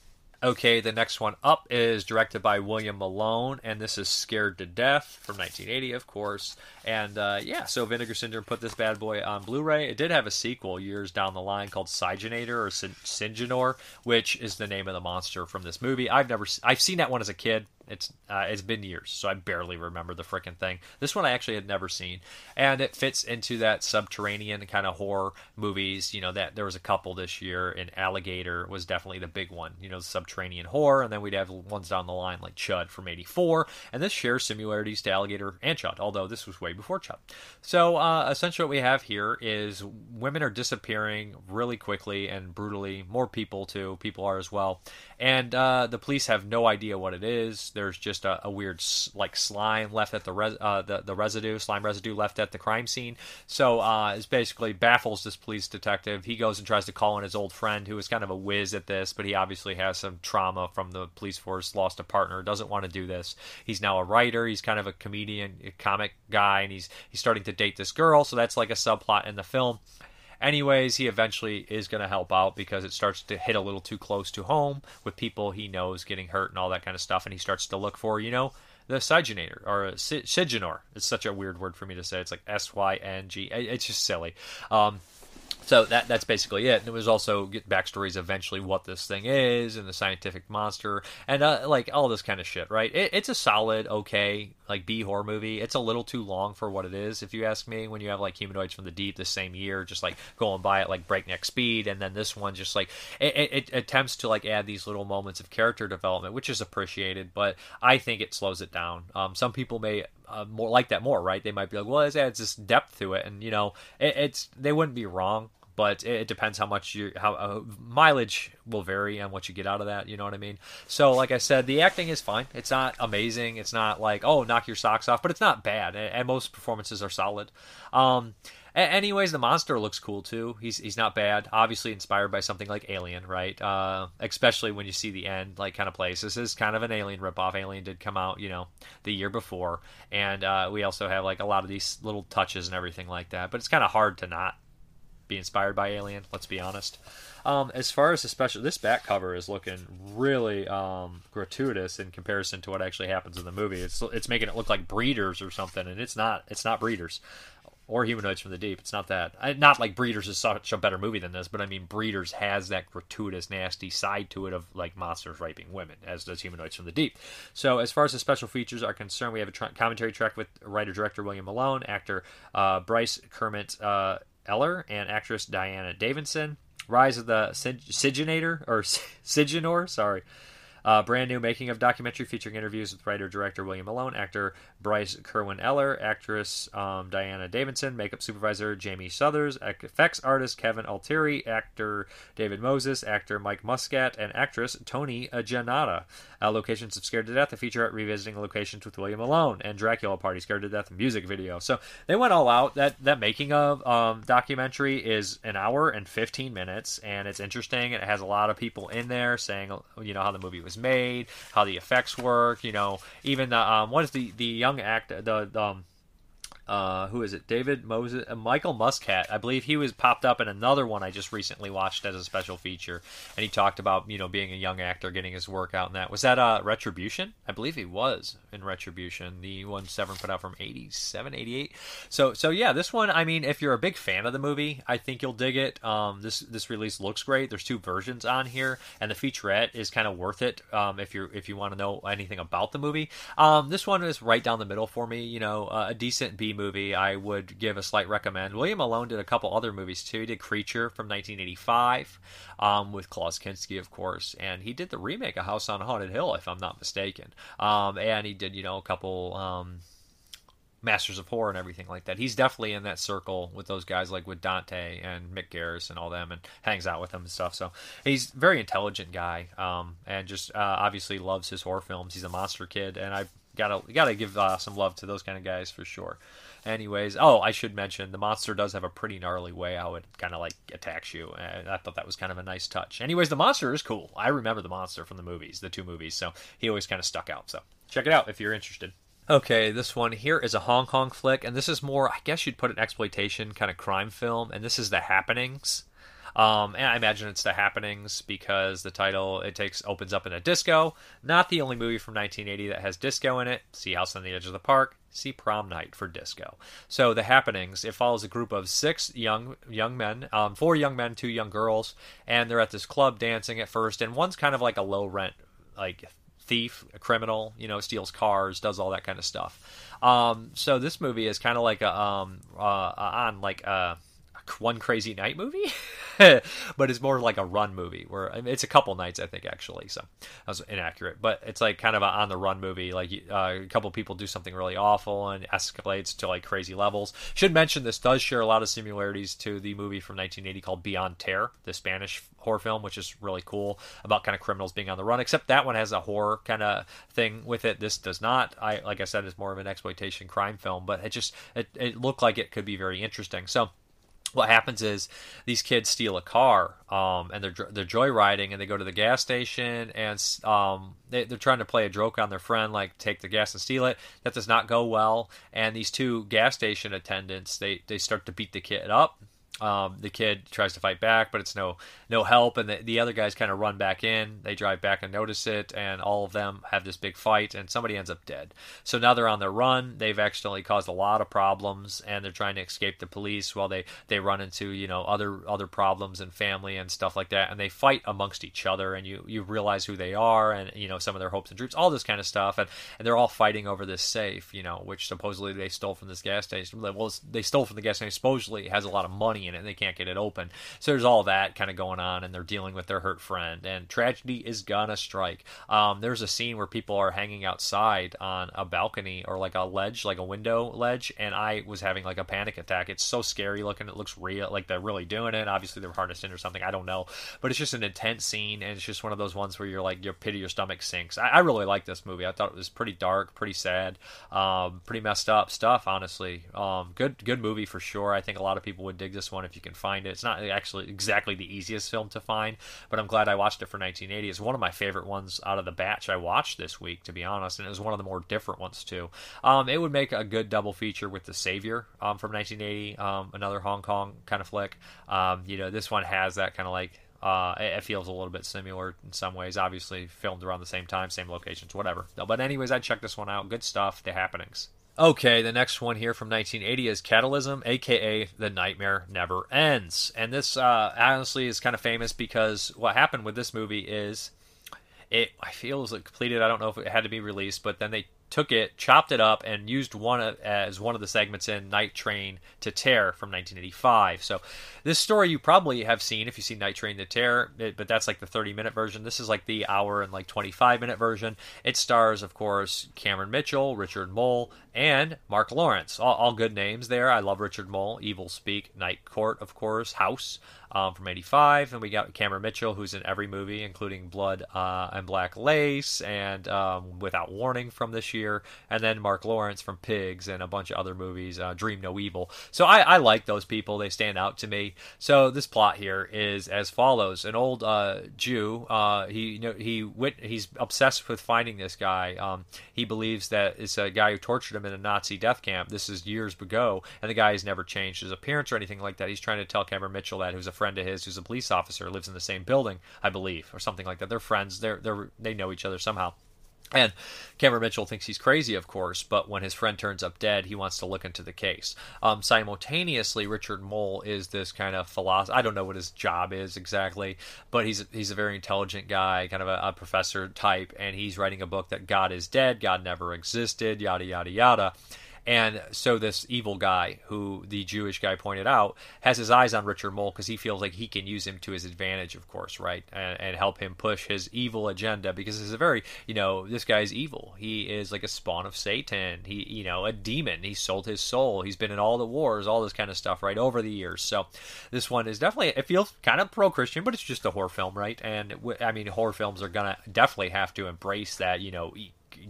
Okay, the next one up is directed by William Malone, and this is Scared to Death from 1980, of course. And uh, yeah, so Vinegar Syndrome put this bad boy on Blu-ray. It did have a sequel years down the line called Siginator or Syngenor, which is the name of the monster from this movie. I've never, I've seen that one as a kid. It's uh, it's been years, so I barely remember the freaking thing. This one I actually had never seen, and it fits into that subterranean kind of horror movies. You know that there was a couple this year, and Alligator was definitely the big one. You know, the subterranean horror, and then we'd have ones down the line like Chud from '84, and this shares similarities to Alligator and Chud, although this was way before Chud. So uh, essentially, what we have here is women are disappearing really quickly and brutally. More people too. People are as well, and uh, the police have no idea what it is. There's just a, a weird like slime left at the, res- uh, the the residue, slime residue left at the crime scene. So uh, it basically baffles this police detective. He goes and tries to call in his old friend, who is kind of a whiz at this, but he obviously has some trauma from the police force, lost a partner, doesn't want to do this. He's now a writer. He's kind of a comedian, a comic guy, and he's he's starting to date this girl. So that's like a subplot in the film. Anyways, he eventually is going to help out because it starts to hit a little too close to home with people he knows getting hurt and all that kind of stuff. And he starts to look for, you know, the Siginator or Syngenor. It's such a weird word for me to say. It's like S Y N G. It's just silly. Um, so that that's basically it. And it was also get backstories eventually what this thing is and the scientific monster and uh, like all this kind of shit, right? It, it's a solid, okay, like B horror movie. It's a little too long for what it is, if you ask me. When you have like Humanoids from the Deep the same year, just like going by at like breakneck speed, and then this one just like it, it, it attempts to like add these little moments of character development, which is appreciated, but I think it slows it down. Um, some people may uh, more like that more, right? They might be like, well, it adds this depth to it, and you know, it, it's they wouldn't be wrong, but it, it depends how much you how uh, mileage will vary on what you get out of that. You know what I mean? So, like I said, the acting is fine. It's not amazing. It's not like oh, knock your socks off, but it's not bad, and, and most performances are solid. Um, anyways, the monster looks cool too. He's he's not bad. Obviously inspired by something like Alien, right? Uh, especially when you see the end, like kind of place. This is kind of an Alien ripoff. Alien did come out, you know, the year before, and uh, we also have like a lot of these little touches and everything like that. But it's kind of hard to not be inspired by Alien. Let's be honest. Um, as far as the special, this back cover is looking really um, gratuitous in comparison to what actually happens in the movie. It's it's making it look like Breeders or something, and it's not. It's not Breeders or Humanoids from the Deep. It's not that. I, not like Breeders is such a better movie than this, but I mean Breeders has that gratuitous, nasty side to it of like monsters raping women, as does Humanoids from the Deep. So as far as the special features are concerned, we have a tra- commentary track with writer director William Malone, actor uh, Bryce Kermit uh, Eller, and actress Diana Davidson. Rise of the Siginator or Siginor, sorry. Uh, brand new making of documentary featuring interviews with writer director William Malone, actor Bryce Kerwin Eller, actress um, Diana Davidson, makeup supervisor Jamie Southers, effects artist Kevin Altieri, actor David Moses, actor Mike Muscat, and actress Tony Giannotta. Uh, locations of Scared to Death, a featurette revisiting locations with William Malone, and Dracula Party Scared to Death music video. So they went all out. That that making of um, documentary is an hour and 15 minutes, and it's interesting. It has a lot of people in there saying, you know, how the movie was made, how the effects work. You know, even the um, what is the the young the, the um, uh, who is it? David Moses, uh, Michael Muscat. I believe he was popped up in another one I just recently watched as a special feature, and he talked about you know being a young actor, getting his work out and that. Was that uh, Retribution? I believe he was in Retribution, the one Severin put out from 87, 88. So so yeah, this one. I mean, if you're a big fan of the movie, I think you'll dig it. Um, this this release looks great. There's two versions on here, and the featurette is kind of worth it um, if you're if you want to know anything about the movie. Um, this one is right down the middle for me. You know, uh, a decent B movie, I would give a slight recommend. William Malone did a couple other movies too. He did Creature from 1985 um, with Klaus Kinski, of course, and he did the remake of House on Haunted Hill, if I'm not mistaken. Um, and he did, you know, a couple. Um, Masters of Horror and everything like that. He's definitely in that circle with those guys, like with Dante and Mick Garris and all them, and hangs out with them and stuff. So he's very intelligent guy, um, and just uh, obviously loves his horror films. He's a monster kid, and I gotta gotta give uh, some love to those kind of guys for sure. Anyways, oh, I should mention the monster does have a pretty gnarly way how it kind of like attacks you. And I thought that was kind of a nice touch. Anyways, the monster is cool. I remember the monster from the movies, the two movies, so he always kind of stuck out. So check it out if you're interested. Okay, this one here is a Hong Kong flick, and this is more, I guess you'd put an exploitation kind of crime film, and this is The Happenings. Um, and I imagine it's The Happenings because the title it takes opens up in a disco. Not the only movie from 1980 that has disco in it. See House on the Edge of the Park. See Prom Night for disco. So The Happenings it follows a group of six young young men, um, four young men, two young girls, and they're at this club dancing at first, and one's kind of like a low rent like thief, a criminal, you know, steals cars, does all that kind of stuff. Um, so this movie is kind of like a um, uh, on like a one crazy night movie, but it's more like a run movie where I mean, it's a couple nights I think actually. So that was inaccurate, but it's like kind of a on the run movie. Like uh, a couple people do something really awful and escalates to like crazy levels. Should mention this does share a lot of similarities to the movie from 1980 called Beyond Terror, the Spanish horror film, which is really cool about kind of criminals being on the run. Except that one has a horror kind of thing with it. This does not. I like I said, it's more of an exploitation crime film, but it just it, it looked like it could be very interesting. So what happens is these kids steal a car um, and they're they're joyriding and they go to the gas station and um, they, they're trying to play a joke on their friend like take the gas and steal it. That does not go well. And these two gas station attendants they, they start to beat the kid up um, the kid tries to fight back, but it's no no help, and the, the other guys kind of run back in. They drive back and notice it, and all of them have this big fight, and somebody ends up dead. So now they're on their run. They've accidentally caused a lot of problems, and they're trying to escape the police while they they run into you know other other problems and family and stuff like that, and they fight amongst each other, and you you realize who they are, and you know some of their hopes and dreams, all this kind of stuff, and and they're all fighting over this safe, you know, which supposedly they stole from this gas station. Well, they stole from the gas station. Supposedly has a lot of money it. And they can't get it open. So there's all that kind of going on, and they're dealing with their hurt friend. And tragedy is gonna strike. Um, there's a scene where people are hanging outside on a balcony or like a ledge, like a window ledge, and I was having like a panic attack. It's so scary looking. It looks real, like they're really doing it. Obviously they're harnessed in or something. I don't know, but it's just an intense scene, and it's just one of those ones where you're like your pity your stomach sinks. I, I really like this movie. I thought it was pretty dark, pretty sad, um, pretty messed up stuff. Honestly, um, good good movie for sure. I think a lot of people would dig this one if you can find it. It's not actually exactly the easiest film to find, but I'm glad I watched it for 1980. It's one of my favorite ones out of the batch I watched this week, to be honest, and it was one of the more different ones too. Um, it would make a good double feature with The Savior um, from 1980, um, another Hong Kong kind of flick. Um, you know, this one has that kind of like uh, it feels a little bit similar in some ways. Obviously, filmed around the same time, same locations, whatever. But anyways, I checked this one out. Good stuff. The happenings. Okay, the next one here from 1980 is Cataclysm, aka The Nightmare Never Ends. And this uh, honestly is kind of famous because what happened with this movie is it, I feel, was completed. I don't know if it had to be released, but then they took it, chopped it up, and used one of, as one of the segments in Night Train to Terror from 1985. So this story you probably have seen if you see Night Train to Terror, it, but that's like the 30 minute version. This is like the hour and like 25 minute version. It stars, of course, Cameron Mitchell, Richard Moll, and Marc Lawrence. All, all good names there. I love Richard Moll. Evil Speak, Night Court, of course, House. Um, from 85 and we got cameron mitchell who's in every movie including blood uh, and black lace and um, without warning from this year and then marc lawrence from pigs and a bunch of other movies uh, dream no evil so I, I, like those people they stand out to me so this plot here is as follows an old uh, jew uh, he you know he wit- he's obsessed with finding this guy um, he believes that it's a guy who tortured him in a nazi death camp this is years ago and the guy has never changed his appearance or anything like that he's trying to tell cameron mitchell that who's a friend of his who's a police officer lives in the same building, I believe, or something like that. They're friends. They're they they know each other somehow. And Cameron Mitchell thinks he's crazy, of course, but when his friend turns up dead, he wants to look into the case. Um, simultaneously, Richard Moll is this kind of philosopher. I don't know what his job is exactly, but he's he's a very intelligent guy, kind of a, a professor type, and he's writing a book that God is dead, God never existed, yada yada yada. And so this evil guy, who the Jewish guy pointed out, has his eyes on Richard Moll because he feels like he can use him to his advantage, of course, right, and, and help him push his evil agenda because he's a very, you know, this guy's evil. He is like a spawn of Satan. He, you know, a demon. He sold his soul. He's been in all the wars, all this kind of stuff, right, over the years. So this one is definitely, it feels kind of pro-Christian, but it's just a horror film, right? And I mean, horror films are gonna definitely have to embrace that, you know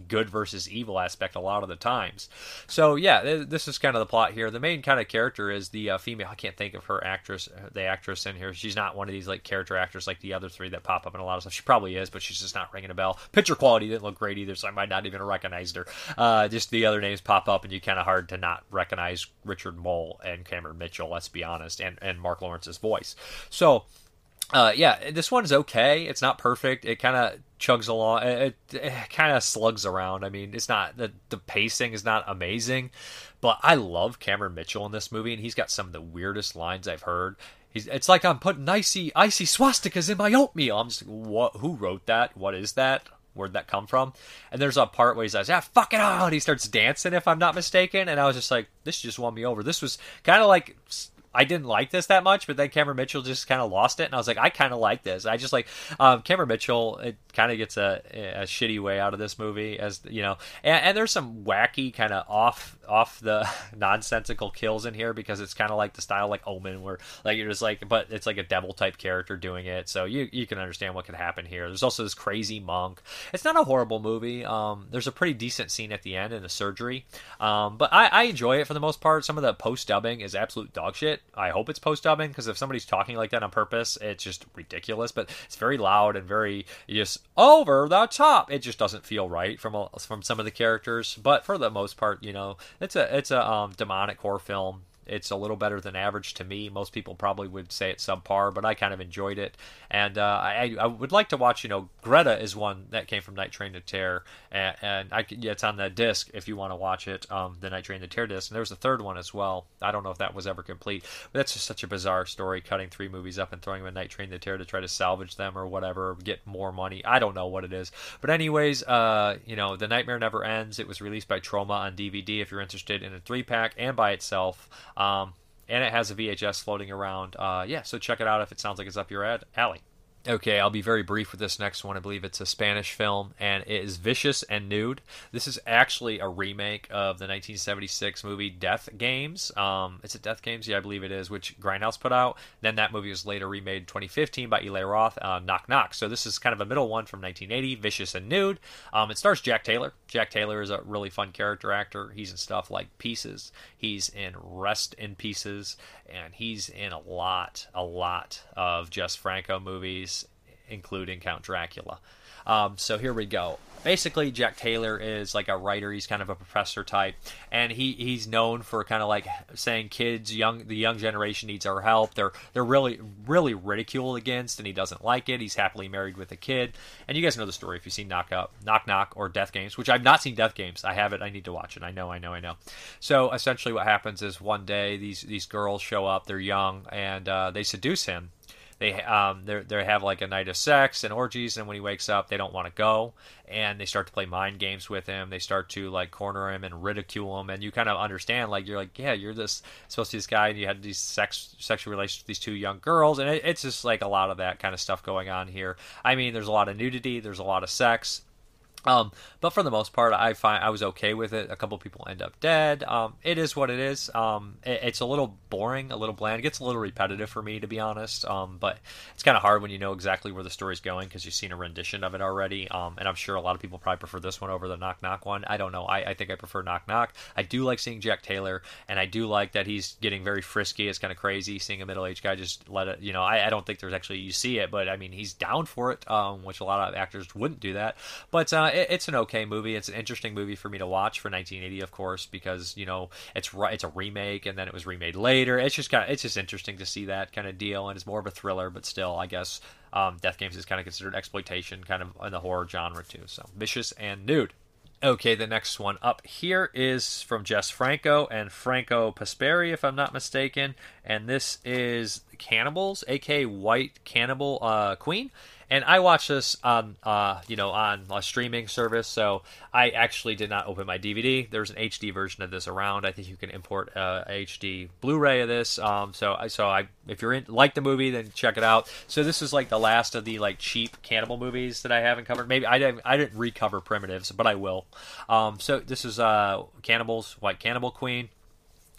good versus evil aspect a lot of the times. So yeah, this is kind of the plot here. The main kind of character is the uh, female. I can't think of her actress, the actress in here. She's not one of these like character actors like the other three that pop up in a lot of stuff. She probably is, but she's just not ringing a bell. Picture quality didn't look great either, so I might not even have recognized her. Uh, just the other names pop up, and you kind of hard to not recognize Richard Moll and Cameron Mitchell. Let's be honest, and and Marc Lawrence's voice. So uh, yeah, this one's okay. It's not perfect. It kind of chugs along. It, it, kind of slugs around. I mean, it's not the the pacing is not amazing, but I love Cameron Mitchell in this movie, and he's got some of the weirdest lines I've heard. He's, it's like I'm putting icy icy swastikas in my oatmeal. I'm just what? Who wrote that? What is that? Where'd that come from? And there's a part where he says, "Yeah, fuck it out." He starts dancing, if I'm not mistaken, and I was just like, "This just won me over." This was kind of like I didn't like this that much, but then Cameron Mitchell just kind of lost it, and I was like, I kind of like this. I just like um, Cameron Mitchell. It kind of gets a, a shitty way out of this movie, as you know, and, and there's some wacky kind of off off the nonsensical kills in here because it's kind of like the style like Omen, where like you're just like, but it's like a devil type character doing it, so you you can understand what could happen here. There's also this crazy monk. It's not a horrible movie. Um, there's a pretty decent scene at the end in the surgery, um, but I, I enjoy it for the most part. Some of the post dubbing is absolute dog shit. I hope it's post dubbing because if somebody's talking like that on purpose, it's just ridiculous. But it's very loud and very just over the top. It just doesn't feel right from a, from some of the characters. But for the most part, you know, it's a it's a um, demonic horror film it's a little better than average to me. Most people probably would say it's subpar, but I kind of enjoyed it. And uh, I, I would like to watch, you know, Greta is one that came from Night Train to Terror, and, and I yeah, it's on the disc if you want to watch it, um, the Night Train to Terror disc. And there's a third one as well. I don't know if that was ever complete, but that's just such a bizarre story, cutting three movies up and throwing them in Night Train to Terror to try to salvage them or whatever, or get more money. I don't know what it is, but anyways, uh, you know, The Nightmare Never Ends. It was released by Troma on DVD if you're interested in a three pack and by itself. Um, and it has a VHS floating around. Uh, yeah, so check it out if it sounds like it's up your ad- alley. Okay, I'll be very brief with this next one. I believe it's a Spanish film, and it is Vicious and Nude. This is actually a remake of the 1976 movie Death Games. Um, it's a Death Games, yeah, I believe it is, which Grindhouse put out. Then that movie was later remade in 2015 by Eli Roth, uh, Knock Knock. So this is kind of a middle one from 1980, Vicious and Nude. Um, it stars Jack Taylor. Jack Taylor is a really fun character actor. He's in stuff like Pieces. He's in Rest in Pieces, and he's in a lot, a lot of Jess Franco movies including Count Dracula. Um, so here we go. Basically, Jack Taylor is like a writer. He's kind of a professor type, and he, he's known for kind of like saying kids, young the young generation needs our help. They're they're really really ridiculed against, and he doesn't like it. He's happily married with a kid, and you guys know the story if you've seen Knock Up, Knock Knock, or Death Games, which I've not seen Death Games. I have it. I need to watch it. I know. I know. I know. So essentially, what happens is one day these these girls show up. They're young, and uh, they seduce him they um they they have like a night of sex and orgies and when he wakes up they don't want to go. And they start to play mind games with him. They start to like corner him and ridicule him. And you kind of understand like you're like yeah you're this supposed to be this guy and you had these sex sexual relations with these two young girls. And it, it's just like a lot of that kind of stuff going on here. I mean there's a lot of nudity there's a lot of sex um, but for the most part, I find I was okay with it. A couple people end up dead. Um, it is what it is. Um, it, it's a little boring, a little bland. It gets a little repetitive for me, to be honest. Um, but it's kind of hard when you know exactly where the story's going because you've seen a rendition of it already. Um, and I'm sure a lot of people probably prefer this one over the Knock Knock one. I don't know. I, I think I prefer Knock Knock. I do like seeing Jack Taylor, and I do like that he's getting very frisky. It's kind of crazy seeing a middle aged guy just let it. You know, I, I, don't think there's actually you see it, but I mean he's down for it, um, which a lot of actors wouldn't do that. But uh, it, it's an okay movie. It's an interesting movie for me to watch for 1980, of course, because you know it's it's a remake and then it was remade later. It's just kind of it's just interesting to see that kind of deal, and it's more of a thriller, but still, I guess um, Death Games is kind of considered exploitation, kind of in the horror genre too. So vicious and nude. Okay, the next one up here is from Jess Franco and Franco Pasperi, if I'm not mistaken, and this is Cannibals, aka White Cannibal uh, Queen and I watched this on uh, you know on a streaming service, so I actually did not open my DVD. There's an HD version of this around. I think you can import a HD Blu-ray of this. Um, so I so I if you're in like the movie, then check it out. So this is like the last of the like cheap cannibal movies that I haven't covered. Maybe I didn't I didn't recover Primitives, but I will. Um, so this is uh, Cannibals, White Cannibal Queen.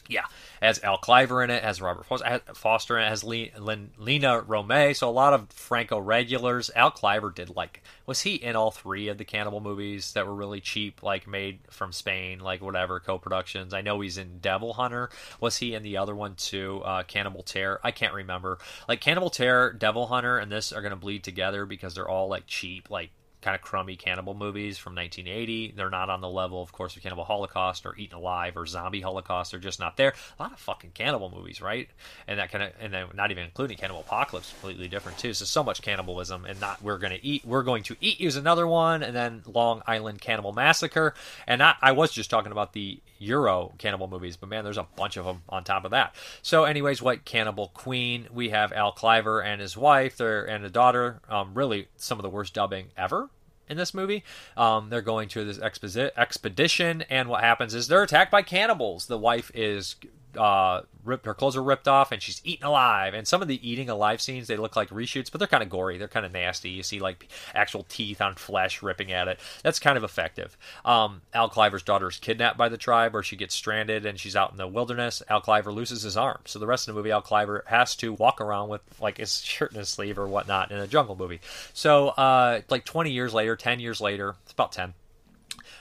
Yeah, has Al Cliver in it, has Robert Foster in it, has Lina Romay, so a lot of Franco regulars. Al Cliver did like, was he in all three of the Cannibal movies that were really cheap, like made from Spain, like whatever co productions? I know he's in Devil Hunter. Was he in the other one too? Uh, Cannibal Terror? I can't remember. Like Cannibal Terror, Devil Hunter, and this are going to bleed together because they're all like cheap, like kind of crummy cannibal movies from 1980. They're not on the level, of course, of Cannibal Holocaust or Eaten Alive or Zombie Holocaust. They're just not there. A lot of fucking cannibal movies, right? And that kind of, and then not even including Cannibal Apocalypse, completely different too. So so much cannibalism, and not we're gonna eat, we're going to eat use another one, and then Long Island Cannibal Massacre. And I, I was just talking about the Euro cannibal movies, but man, there's a bunch of them on top of that. So, anyways, White Cannibal Queen. We have Al Cliver and his wife, their and a daughter. Um, really, some of the worst dubbing ever in this movie. Um, they're going to this exposi- expedition, and what happens is they're attacked by cannibals. The wife is uh, ripped, her clothes are ripped off, and she's eaten alive. And some of the eating alive scenes they look like reshoots, but they're kind of gory. They're kind of nasty. You see like actual teeth on flesh ripping at it. That's kind of effective. Um, Al Cliver's daughter is kidnapped by the tribe, or she gets stranded and she's out in the wilderness. Al Cliver loses his arm, so the rest of the movie, Al Cliver has to walk around with like his shirt in his sleeve or whatnot in a jungle movie. So uh, like 20 years later, 10 years later, it's about 10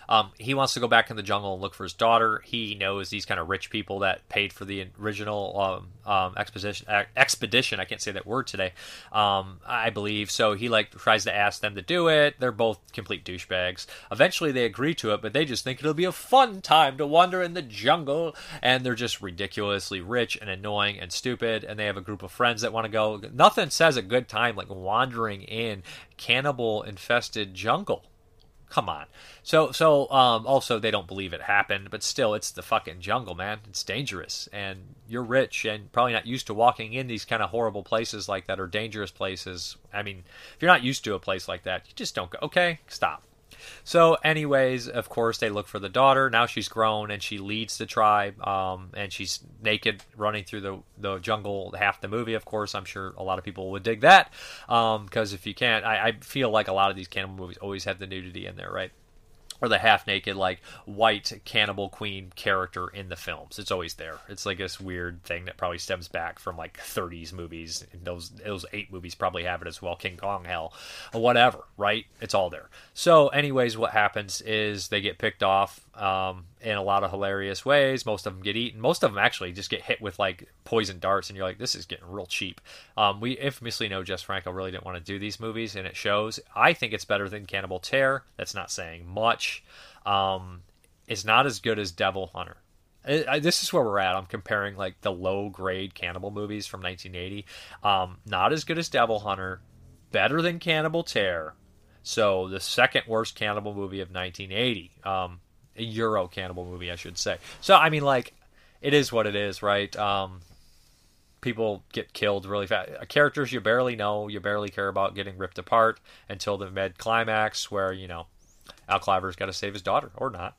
um, he wants to go back in the jungle and look for his daughter. He knows these kind of rich people that paid for the original um, um, expedition. expedition. I can't say that word today. Um, I believe so. He like tries to ask them to do it. They're both complete douchebags. Eventually, they agree to it, but they just think it'll be a fun time to wander in the jungle. And they're just ridiculously rich and annoying and stupid. And they have a group of friends that want to go. Nothing says a good time like wandering in cannibal infested jungle come on. So so um, also they don't believe it happened, but still it's the fucking jungle, man. It's dangerous, and you're rich and probably not used to walking in these kind of horrible places like that or dangerous places. I mean, if you're not used to a place like that, you just don't go. Okay, stop. So, anyways, of course, they look for the daughter. Now she's grown and she leads the tribe, um, and she's naked running through the, the jungle half the movie, of course. I'm sure a lot of people would dig that. Because if you can't, I, I feel like a lot of these cannibal movies always have the nudity in there, right? Or the half naked like white cannibal queen character in the films. It's always there. It's like this weird thing that probably stems back from like 30s movies. Those those eight movies probably have it as well. King Kong, hell, whatever. Right? It's all there. So, anyways, what happens is they get picked off um, in a lot of hilarious ways. Most of them get eaten. Most of them actually just get hit with like poison darts, and you're like, this is getting real cheap. Um, we infamously know Jess Franco really didn't want to do these movies, and it shows. I think it's better than Cannibal Terror. That's not saying much. Um, it's not as good as Devil Hunter. I, this is where we're at. I'm comparing like the low grade cannibal movies from 1980. Um, not as good as Devil Hunter, better than Cannibal Terror. So the second worst cannibal movie of 1980. Um, a Euro cannibal movie, I should say. So I mean, like, it is what it is, right? Um, people get killed really fast. Characters you barely know, you barely care about getting ripped apart until the mid climax, where you know Al Cliver's got to save his daughter or not.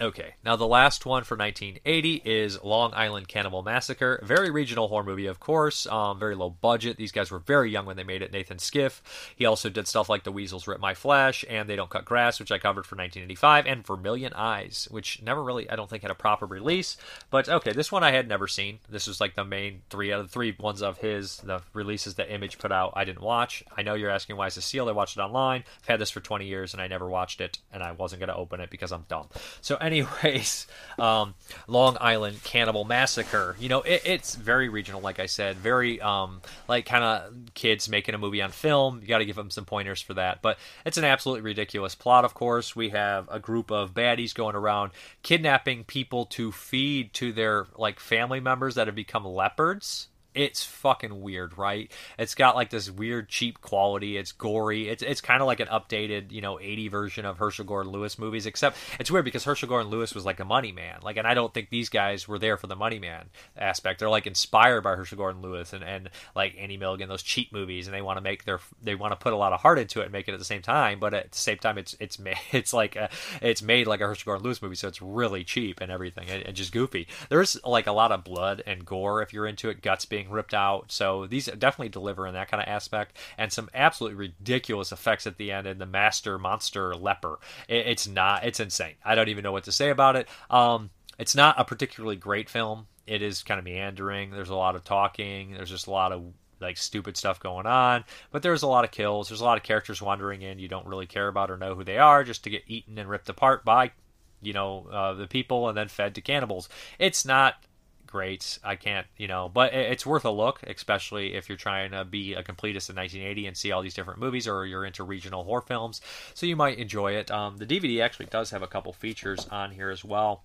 Okay, now the last one for 1980 is Long Island Cannibal Massacre. Very regional horror movie, of course. Um, very low budget. These guys were very young when they made it. Nathan Skiff. He also did stuff like The Weasels Rip My Flesh and They Don't Cut Grass, which I covered for 1985, and Vermilion Eyes, which never really, I don't think, had a proper release. But okay, this one I had never seen. This was like the main three out of the three ones of his, the releases that Image put out. I didn't watch. I know you're asking why is a seal. I watched it online. I've had this for 20 years and I never watched it, and I wasn't going to open it because I'm dumb. So anyways, um, Long Island Cannibal Massacre. You know, it, it's very regional, like I said, very um, like kind of kids making a movie on film. You got to give them some pointers for that. But it's an absolutely ridiculous plot. Of course, we have a group of baddies going around kidnapping people to feed to their like family members that have become leopards it's fucking weird, right? It's got like this weird cheap quality. It's gory. It's it's kind of like an updated, you know, 80 version of Herschell Gordon Lewis movies. Except it's weird because Herschell Gordon Lewis was like a money man. Like, and I don't think these guys were there for the money man aspect. They're like inspired by Herschell Gordon Lewis and and like Andy Milligan, those cheap movies, and they want to make their they want to put a lot of heart into it and make it at the same time. But at the same time, it's it's made it's like a, it's made like a Herschell Gordon Lewis movie, so it's really cheap and everything and, and just goofy. There's like a lot of blood and gore if you're into it, guts being being ripped out. So these definitely deliver in that kind of aspect, and some absolutely ridiculous effects at the end. And the master monster leper, it, it's not, it's insane. I don't even know what to say about it. Um, it's not a particularly great film. It is kind of meandering. There's a lot of talking. There's just a lot of like stupid stuff going on. But there's a lot of kills. There's a lot of characters wandering in you don't really care about or know who they are, just to get eaten and ripped apart by, you know, uh, the people and then fed to cannibals. It's not great. I can't, you know, but it's worth a look, especially if you're trying to be a completist in 1980 and see all these different movies, or you're into regional horror films. So you might enjoy it. Um, the DVD actually does have a couple features on here as well.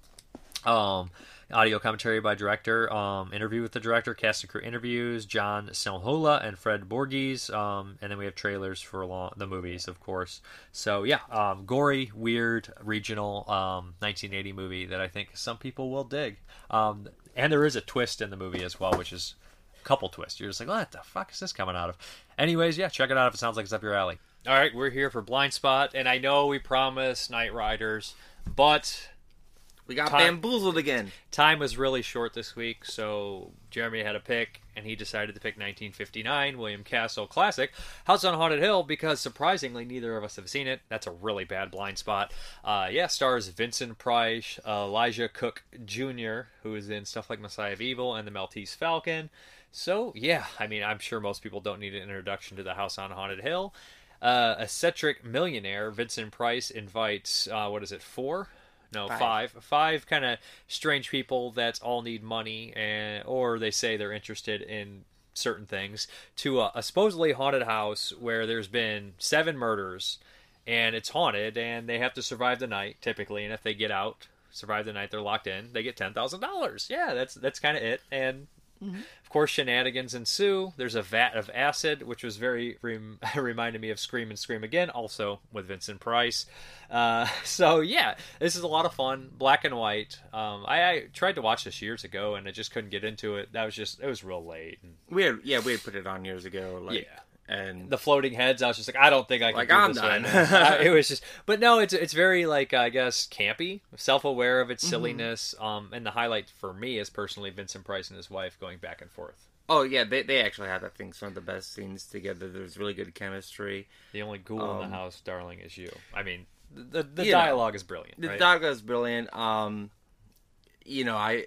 Um, audio commentary by director, um, interview with the director, cast and crew interviews, John Selhula and Fred Borges, um, and then we have trailers for long, the movies, of course. So yeah, um, gory, weird, regional 1980 um, movie that I think some people will dig. And there is a twist in the movie as well, which is a couple twists. You're just like, what the fuck is this coming out of? Anyways, yeah, check it out if it sounds like it's up your alley. All right, we're here for Blind Spot, and I know we promised Night Riders, but we got time, bamboozled again. Time was really short this week, so Jeremy had a pick, and he decided to pick 1959 William Castle classic House on Haunted Hill because surprisingly neither of us have seen it. That's a really bad blind spot. Uh, yeah, stars Vincent Price, uh, Elisha Cook Jr., who is in stuff like Messiah of Evil and The Maltese Falcon. So yeah, I mean, I'm sure most people don't need an introduction to the House on Haunted Hill. Uh, eccentric millionaire Vincent Price invites uh, what is it four? No, five. Five, five kind of strange people that all need money, and or they say they're interested in certain things to a, a supposedly haunted house where there's been seven murders, and it's haunted, and they have to survive the night typically, and if they get out, survive the night, they're locked in. They get ten thousand dollars. Yeah, that's that's kind of it, and Mm-hmm. Of course, shenanigans ensue. There's a vat of acid, which was very rem- reminded me of Scream and Scream Again, also with Vincent Price. Uh, so yeah, this is a lot of fun. Black and white. Um, I, I, tried to watch this years ago, and I just couldn't get into it. That was just it was real late. And... We had yeah we had put it on years ago. Like, yeah. And the floating heads. I was just like, I don't think I can Like, I'm done. it was just, but no, it's it's very like I guess campy, self aware of its Mhm. silliness. Um, and the highlight for me is personally Vincent Price and his wife going back and forth. Oh yeah, they they actually have I think some of the best scenes together. There's really good chemistry. The only ghoul in Um, the house, darling, is you. I mean, the the know, dialogue is brilliant. The right? dialogue is brilliant. Um, you know, I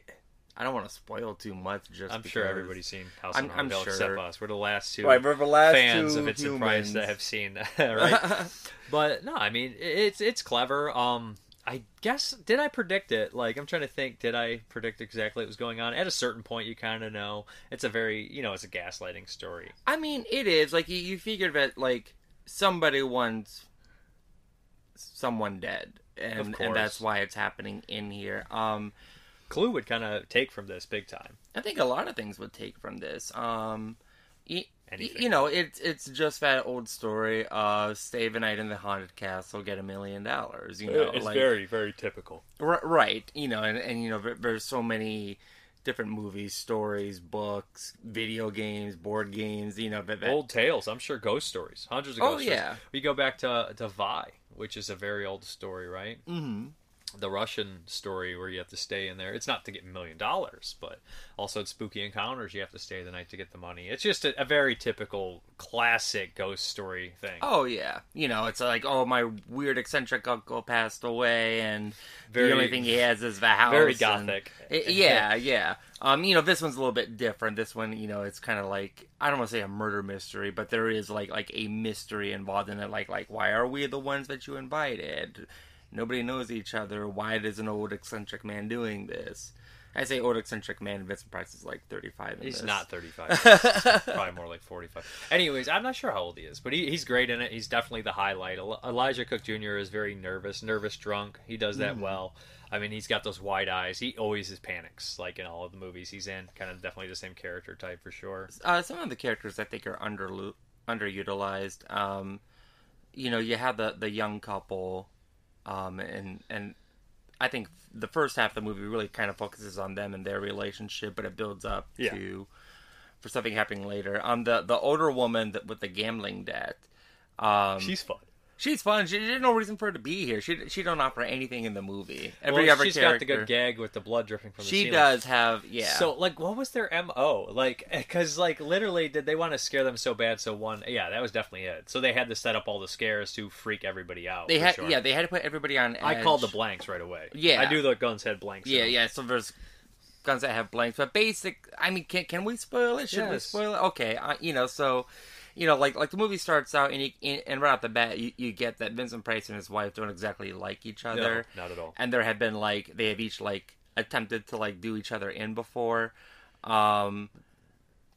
I don't want to spoil too much. Just I'm sure everybody's seen House on I'm Hill sure. except us. We're the last two Right, we're the last fans two of Vincent Price that have seen that, right? but no, I mean it's it's clever. Um, I guess did I predict it? Like I'm trying to think. Did I predict exactly what was going on? At a certain point, you kind of know. It's a very you know it's a gaslighting story. I mean, it is like you, you figured that like somebody wants someone dead, and and that's why it's happening in here. Um, Clue would kind of take from this big time. I think a lot of things would take from this. Um, Anything. you know, it's it's just that old story of stay the night in the haunted castle, get a million dollars. You know, it's like, very very typical. R- right. You know, and, and you know, there's so many different movies, stories, books, video games, board games. You know, that, that Old tales. I'm sure ghost stories. Hundreds of Oh, ghost stories. yeah. We go back to to Viy, which is a very old story, right? Mhm. The Russian story where you have to stay in there. It's not to get a million dollars, but also it's spooky encounters. You have to stay the night to get the money. It's just a, a very typical classic ghost story thing. Oh yeah, you know it's like oh my weird eccentric uncle passed away, and Very- the only thing he has is the house. very and- gothic. Yeah, yeah. Um, you know this one's a little bit different. This one, you know, it's kind of like I don't want to say a murder mystery, but there is like like a mystery involved in it. Like like why are we the ones that you invited? Nobody knows each other. Why is an old eccentric man doing this? I say old eccentric man. Vincent Price is like thirty-five. He's this. not 35. Probably more like 45. Anyways, I'm not sure how old he is, but he, he's great in it. He's definitely the highlight. Elisha Cook Jr. is very nervous, nervous drunk. He does that Mhm. well. I mean, he's got those wide eyes. He always is panics, like in all of the movies he's in. Kind of definitely the same character type for sure. uh, some of the characters I think are under underutilized. Um, you know, you have the the young couple, um, and and I think the first half of the movie really kind of focuses on them and their relationship, but it builds up Yeah. to for something happening later. Um, the the older woman that, with the gambling debt, um, She's fun. She's fun. She, there's no reason for her to be here. She she don't offer anything in the movie. Every well, other she's character, got the good gag with the blood dripping from the She does have yeah. So, like, what was their mo? Like, because like literally, did they want to scare them so bad? So one, yeah, that was definitely it. So they had to set up all the scares to freak everybody out. they had sure. yeah they had to put everybody on. I called the blanks right away. Yeah. I knew the guns had blanks. Yeah, yeah. So there's guns that have blanks, but basic. I mean, can can we spoil it? Should we spoil it? Okay, uh, you know, so you know, like like the movie starts out, and you, and right off the bat, you, you get that Vincent Price and his wife don't exactly like each other. No, not at all. And there have been like they have each like attempted to like do each other in before, um,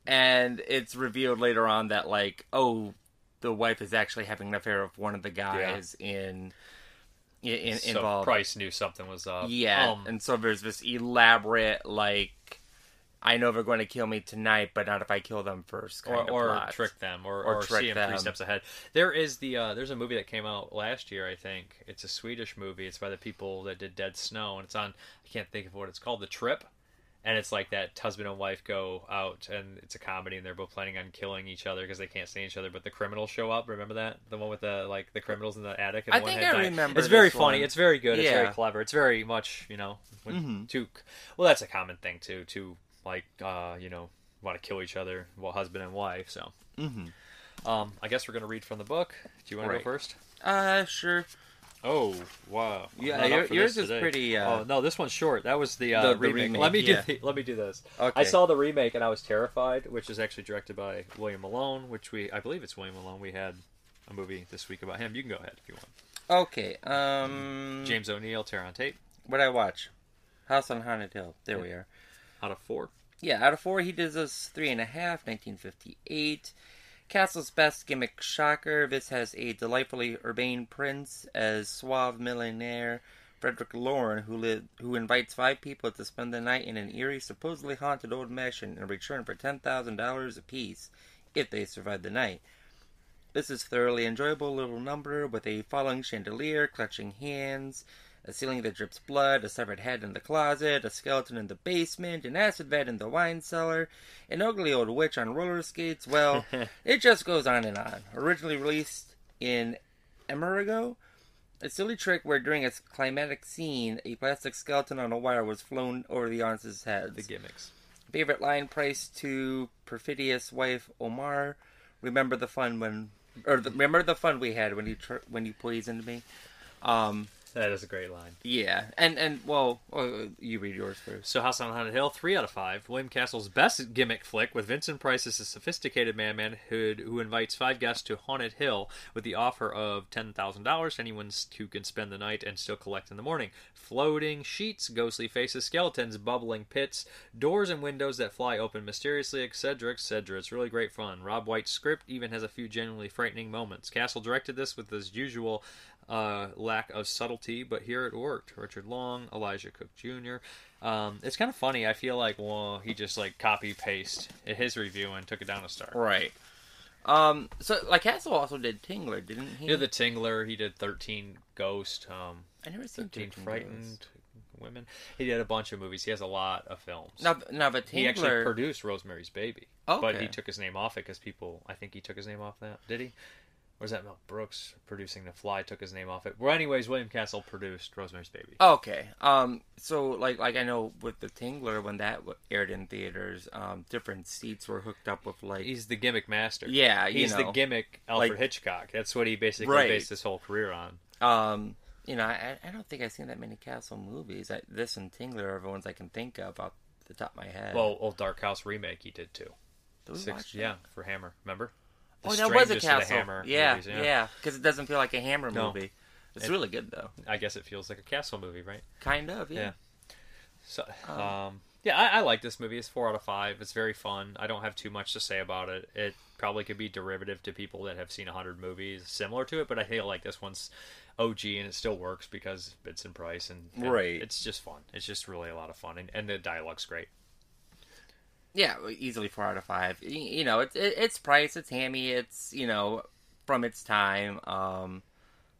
and it's revealed later on that like oh, the wife is actually having an affair with one of the guys in. In, in, so involved. Price knew something was up. Yeah, Um, and so there's this elaborate like, I know they're going to kill me tonight, but not if I kill them first. or, of or trick them, or, Or or, trick see them three steps ahead. There is the uh, there's a movie that came out last year, I think. It's a Swedish movie. It's by the people that did Dead Snow, and it's on. I can't think of what it's called. The Trip, and it's like that husband and wife go out, and it's a comedy, and they're both planning on killing each other because they can't stand each other. But the criminals show up. Remember that the one with the like the criminals in the attic. And I one think I remember It's very funny. one. It's very good. It's very clever. It's very much you know when Mhm. two. Well, that's a common thing too. To like uh, you know want to kill each other, well, husband and wife. So, Mhm. um, I guess we're gonna read from the book. Do you want to go first? Uh, sure. Oh wow! I'm Yeah, your- yours is today. pretty, uh, oh no, this one's short. That was the, uh, The- the remake. remake, Let me yeah. do. The, let me do this. Okay. I saw the remake and I was terrified, which is actually directed by William Malone, which we I believe it's William Malone. We had a movie this week about him. You can go ahead if you want. Okay. Um, James O'Neill, Terror on Tape. what I watch? House on Haunted Hill. There we are. Out of four. Yeah, out of four, he does us three and a half. 1958. Castle's best gimmick shocker. This has a delightfully urbane prince as suave millionaire Frederick Loren, who live, who invites five people to spend the night in an eerie, supposedly haunted old mansion in return for ten thousand dollars apiece if they survive the night. This is thoroughly enjoyable little number with a falling chandelier, clutching hands, a ceiling that drips blood, a severed head in the closet, a skeleton in the basement, an acid vat in the wine cellar, an ugly old witch on roller skates. Well, it just goes on and on. Originally released in Emergo, a silly trick where during a climatic scene, a plastic skeleton on a wire was flown over the audience's heads. The gimmicks. Favorite line priced to perfidious wife Ohmart. Remember the fun when, or the, remember the fun we had when you tr- when you poisoned me. Um, That is a great line. yeah, and and well, uh, you read yours first. So House on Haunted Hill, three out of five. William Castle's best gimmick flick with Vincent Price as a sophisticated madman who, who invites five guests to Haunted Hill with the offer of ten thousand dollars to anyone who can spend the night and still collect in the morning. Floating sheets, ghostly faces, skeletons, bubbling pits, doors and windows that fly open mysteriously, etc., etc. It's really great fun. Robb White's script even has a few genuinely frightening moments. Castle directed this with his usual uh, lack of subtlety, but here it worked. Richard Long, Elisha Cook Jr. Um, it's kind of funny. I feel like well, he just like copy paste his review and took it down a star. Right. Um. So, like Castle also did Tingler, didn't he? He did the Tingler. He did Thirteen Ghost. Um, I never seen 13 13 Frightened Women. He did a bunch of movies. He has a lot of films. Now, now the Tingler... He actually produced Rosemary's Baby, but he took his name off it because people. I think he took his name off that. Did he? Or was that Mel Brooks producing The Fly? Took his name off it. Well, anyways, William Castle produced Rosemary's Baby. Okay. Um. So, like, like I know with the Tingler when that aired in theaters, um, different seats were hooked up with like. He's the gimmick master. Yeah, you he's the gimmick Alfred like- Hitchcock. That's what he basically Right. based his whole career on. Um. You know, I, I don't think I've seen that many Castle movies. I, this and Tingler are the ones I can think of off the top of my head. Well, old Dark House remake he did too. Did Six- yeah, for Hammer. Remember? The oh, that was a Strangest of the Castle. Hammer yeah, movies, yeah, because it doesn't feel like a Hammer No. movie. It's It- really good though. I guess it feels like a Castle movie, right? Kind of, yeah. So, Um, um, yeah, I, I like this movie. It's four out of five. It's very fun. I don't have too much to say about it. It probably could be derivative to people that have seen a hundred movies similar to it, but I feel like this one's OG and it still works because Vincent Price and, and Right. It's just fun. It's just really a lot of fun, and, and the dialogue's great. Yeah, easily four out of five. You know, it's it, it's price, it's hammy, it's you know from its time. Um,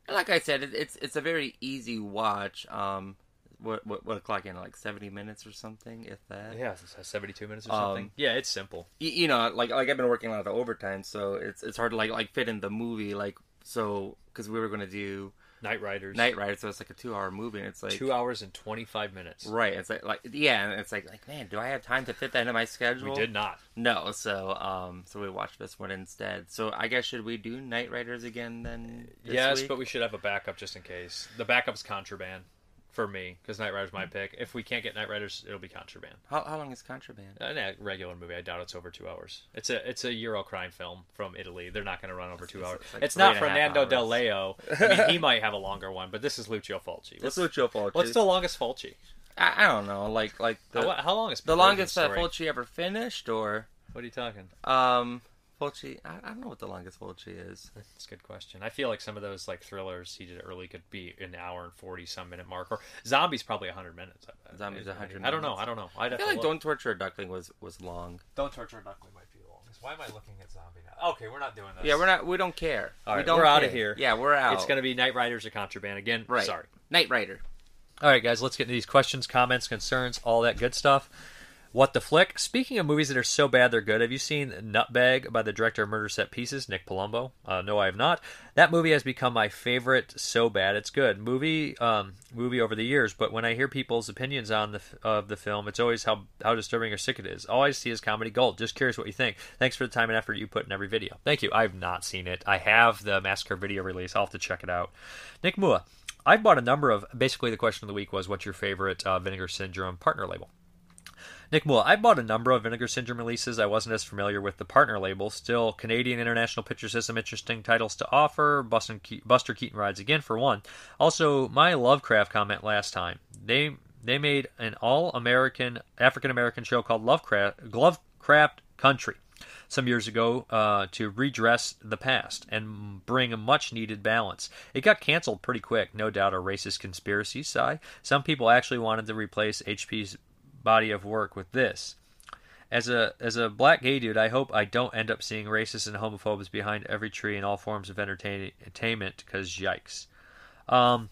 like I said, it, it's it's a very easy watch. Um, what what what clock in like seventy minutes or something, if that. Yeah, seventy-two minutes or Um, something. yeah, it's simple. y- you know, like like I've been working a lot of overtime, so it's it's hard to like like fit in the movie like so because we were gonna do Knightriders. Night Riders, so it's like a two hour movie, and it's like Two hours and twenty-five minutes. Right. It's like like yeah, and it's like like man, do I have time to fit that into my schedule? We did not. No, so um, so we watched this one instead. So I guess should we do Night Riders again then? this yes, week? but we should have a backup just in case. The backup's Contraband for me because Night Rider's my pick. If we can't get Knightriders, it'll be Contraband. How, how long is Contraband? A a regular movie. I doubt it's over two hours. It's a it's a Euro crime film from Italy. They're not going to run over two hours. it's like it's not and a half Fernando Di Leo. I mean, he might have a longer one, but this is Lucio Fulci. It's Lucio Fulci. What's the longest Fulci? I, I don't know, like like the, How- how long is the longest that Story? Fulci ever finished, or What are you talking? um Fulci? I, I don't know what the longest Fulci is. That's a good question. I feel like some of those like thrillers he did early could be an hour and forty some minute mark, or Zombies probably hundred minutes. I bet. Zombies a hundred. I don't know. I don't know. I'd I feel like look. Don't Torture a Duckling was was long. Don't Torture a Duckling might be the longest. Why am I looking at Zombie now? Okay, we're not doing this. Yeah, we're not. We don't care. All we don't we're out of here. Yeah, we're out. It's going to be Knightriders or Contraband again. Right. Sorry. Knight Rider. All right, guys, let's get into these questions, comments, concerns, all that good stuff. What the flick? Speaking of movies that are so bad they're good, have you seen Nutbag by the director of Murder Set Pieces, Nick Palumbo? Uh, no, I have not. That movie has become my favorite. So bad it's good movie. Um, movie over the years, but when I hear people's opinions on the of the film, it's always how how disturbing or sick it is. All I see is comedy gold. Just curious what you think. Thanks for the time and effort you put in every video. Thank you. I've not seen it. I have the Massacre video release. I'll have to check it out. Nick Mua. I've bought a number of. Basically, the question of the week was, "What's your favorite uh, Vinegar Syndrome partner label?" Nick Moore, I bought a number of Vinegar Syndrome releases. I wasn't as familiar with the partner label. Still, Canadian International Pictures has some interesting titles to offer. Buster, Ke- Buster Keaton rides again for one. Also, my Lovecraft comment last time. They they made an all American African American show called Lovecraft Lovecraft Country some years ago uh, to redress the past and bring a much needed balance. It got canceled pretty quick, no doubt a racist conspiracy sigh. Some people actually wanted to replace HP's body of work with this. As a as a black gay dude, I hope I don't end up seeing racists and homophobes behind every tree in all forms of entertain- entertainment. Because yikes. Um,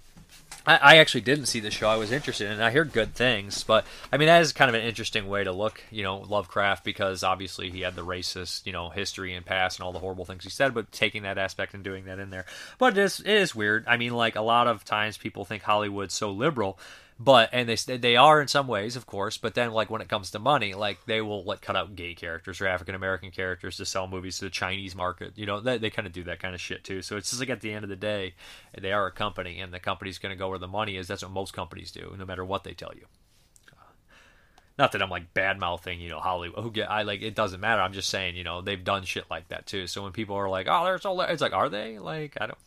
I, I actually didn't see the show. I was interested in. I hear good things, but I mean that is kind of an interesting way to look, you know, Lovecraft because obviously he had the racist, you know, history and past and all the horrible things he said, but taking that aspect and doing that in there. But it is it is weird. I mean, like a lot of times people think Hollywood's so liberal, but and they they are in some ways, of course. But then like when it comes to money, like they will like cut out gay characters or African American characters to sell movies to the Chinese market. You know, they, they kind of do that kind of shit too. So it's just like at the end of the day, they are a company, and the company's going to go where the money is. That's what most companies do, no matter what they tell you. Not that I'm like bad mouthing, you know, Hollywood. Who get I like it doesn't matter. I'm just saying, you know, they've done shit like that too. So when people are like, "Oh, they're so," it's like, are they? Like, I don't.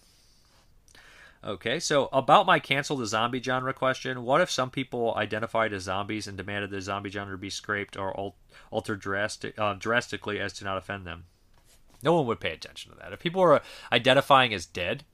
Okay, so about my cancel the zombie genre question, what if some people identified as zombies and demanded the zombie genre be scraped or al- altered drastic, uh, drastically as to not offend them? No one would pay attention to that. If people are identifying as dead,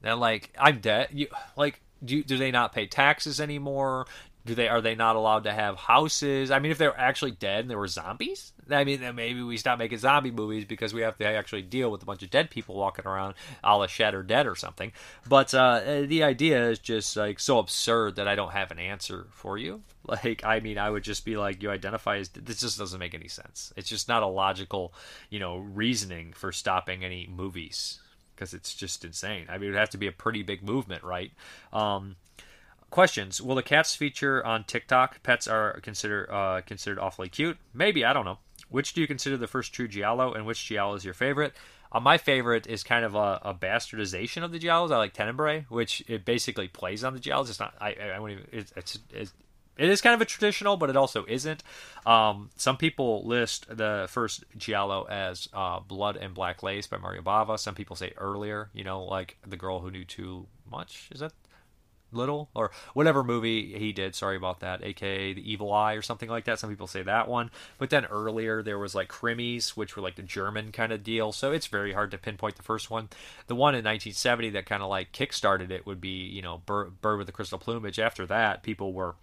then like I'm dead. You like do do they not pay taxes anymore? Do they are they not allowed to have houses? I mean, if they're actually dead and they were zombies, I mean, maybe we stop making zombie movies because we have to actually deal with a bunch of dead people walking around, a la Shatter Dead or something. But uh, the idea is just like so absurd that I don't have an answer for you. Like, I mean, I would just be like, you identify as this just doesn't make any sense. It's just not a logical, you know, reasoning for stopping any movies because it's just insane. I mean, it would have to be a pretty big movement, right? Um, questions: Will the cats feature on TikTok? Pets are considered uh, considered awfully cute. Maybe I don't know. Which do you consider the first true giallo, and which giallo is your favorite? Uh, my favorite is kind of a, a bastardization of the giallos. I like Tenebrae, which it basically plays on the giallos. It's not. I. I, I won't even. It's, it's, it's it is kind of a traditional, but it also isn't. Um, some people list the first Giallo as uh, Blood and Black Lace by Mario Bava. Some people say earlier, you know, like The Girl Who Knew Too Much. Is that little or whatever movie he did sorry about that aka the evil eye or something like that. Some people say that one. But then earlier there was like krimis which were like the german kind of deal. So it's very hard to pinpoint the first one. The one in 1970 that kind of like kick-started it would be you know bird, bird with the crystal plumage. After that people were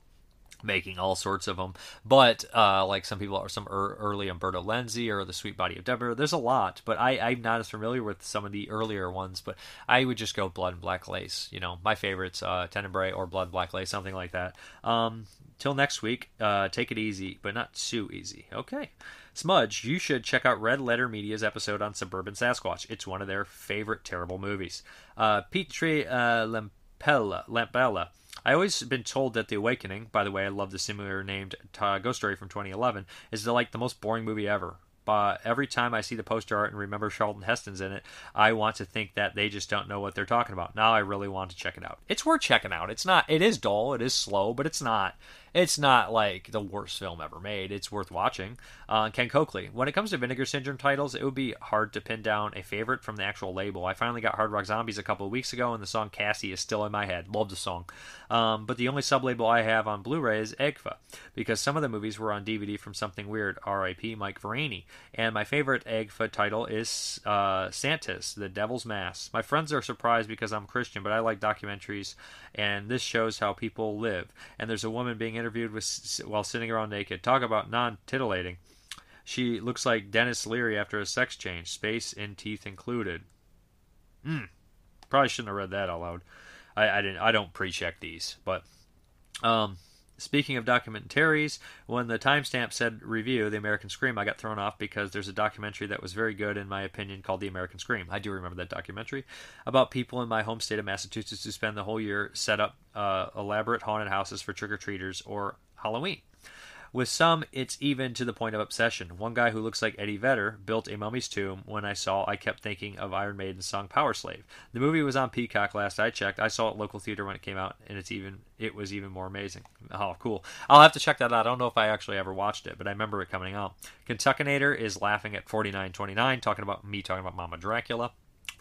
making all sorts of them. But uh, like some people are some er- early Umberto Lenzi or the Sweet Body of Deborah. There's a lot, but I, I'm not as familiar with some of the earlier ones. But I would just go Blood and Black Lace. You know, my favorites, uh, Tenebrae or Blood and Black Lace, something like that. Um, till next week, uh, take it easy, but not too easy. Okay. Smudge, you should check out Red Letter Media's episode on Suburban Sasquatch. It's one of their favorite terrible movies. Uh, Petri uh, Lampella, Lampella I always been told that The Awakening, by the way, I love the similar named uh, Ghost Story from 2011, is the, like the most boring movie ever. But every time I see the poster art and remember Charlton Heston's in it, I want to think that they just don't know what they're talking about. Now I really want to check it out. It's worth checking out. It's not. It is dull. It is slow, but it's not it's not like the worst film ever made. It's worth watching. Uh, Ken Coakley. When it comes to Vinegar Syndrome titles, it would be hard to pin down a favorite from the actual label. I finally got Hard Rock Zombies a couple of weeks ago, and the song Cassie is still in my head. Love the song. Um, but the only sublabel I have on Blu-ray is Agfa, because some of the movies were on DVD from Something Weird. R.I.P. Mike Vraney. And my favorite Agfa title is uh, Satanis, The Devil's Mass. My friends are surprised because I'm Christian, but I like documentaries, and this shows how people live. And there's a woman being interviewed with, while sitting around naked. Talk about non titillating. She looks like Denis Leary after a sex change, space and teeth included. Hmm. Probably shouldn't have read that out loud. I, I didn't. I don't pre-check these, but um, Speaking of documentaries, when the timestamp said review, The American Scream, I got thrown off because there's a documentary that was very good, in my opinion, called The American Scream. I do remember that documentary about people in my home state of Massachusetts who spend the whole year set up uh, elaborate haunted houses for trick or treaters or Halloween. With some, it's even to the point of obsession. One guy who looks like Eddie Vedder built a mummy's tomb. When I saw, I kept thinking of Iron Maiden's song "Powerslave." The movie was on Peacock last I checked. I saw it local theater when it came out, and it's even it was even more amazing. Oh, cool! I'll have to check that out. I don't know if I actually ever watched it, but I remember it coming out. Kentuckinator is laughing at forty nine twenty nine, talking about me talking about Mama Dracula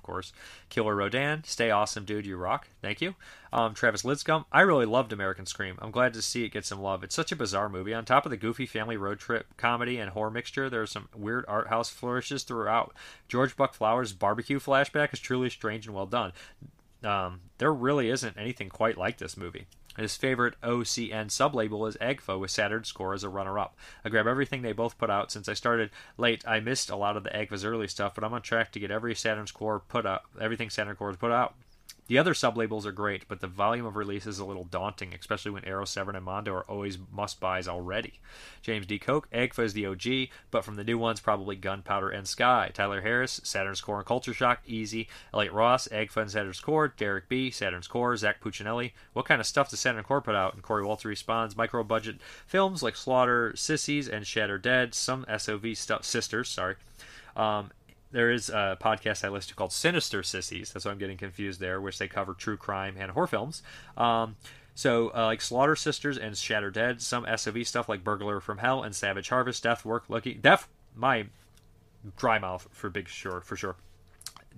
course. Killer Rodan, stay awesome, dude. You rock. Thank you. Um, Travis Lidscomb, I really loved American Scream. I'm glad to see it get some love. It's such a bizarre movie. On top of the goofy family road trip comedy and horror mixture, there are some weird art house flourishes throughout. George Buck Flowers' barbecue flashback is truly strange and well done. Um, there really isn't anything quite like this movie. His favorite OCN sublabel is Agfa with Saturn's Core as a runner up. I grab everything they both put out. Since I started late, I missed a lot of the Agfa's early stuff, but I'm on track to get every Saturn's Core put out, everything Saturn's Core has put out. The other sublabels are great, but the volume of release is a little daunting, especially when Arrow, Severin, and Mondo are always must buys already. James D. Koch, Agfa is the OG, but from the new ones, probably Gunpowder and Sky. Tyler Harris, Saturn's Core and Culture Shock, easy. Elliot Ross, Agfa and Saturn's Core. Derek B., Saturn's Core. Zach Puccinelli. What kind of stuff does Saturn Core put out? And Corey Walter responds, micro budget films like Slaughter, Sissies, and Shatter Dead. Some SOV stuff, sisters, sorry. Um, there is a podcast I listen to called Sinister Sissies. That's why I'm getting confused there, which they cover true crime and horror films. Um, so, uh, like Slaughter Sisters and Shatter Dead, some SOV stuff like Burglar from Hell and Savage Harvest, Death Work Looking, Death, my dry mouth for big sure, for sure.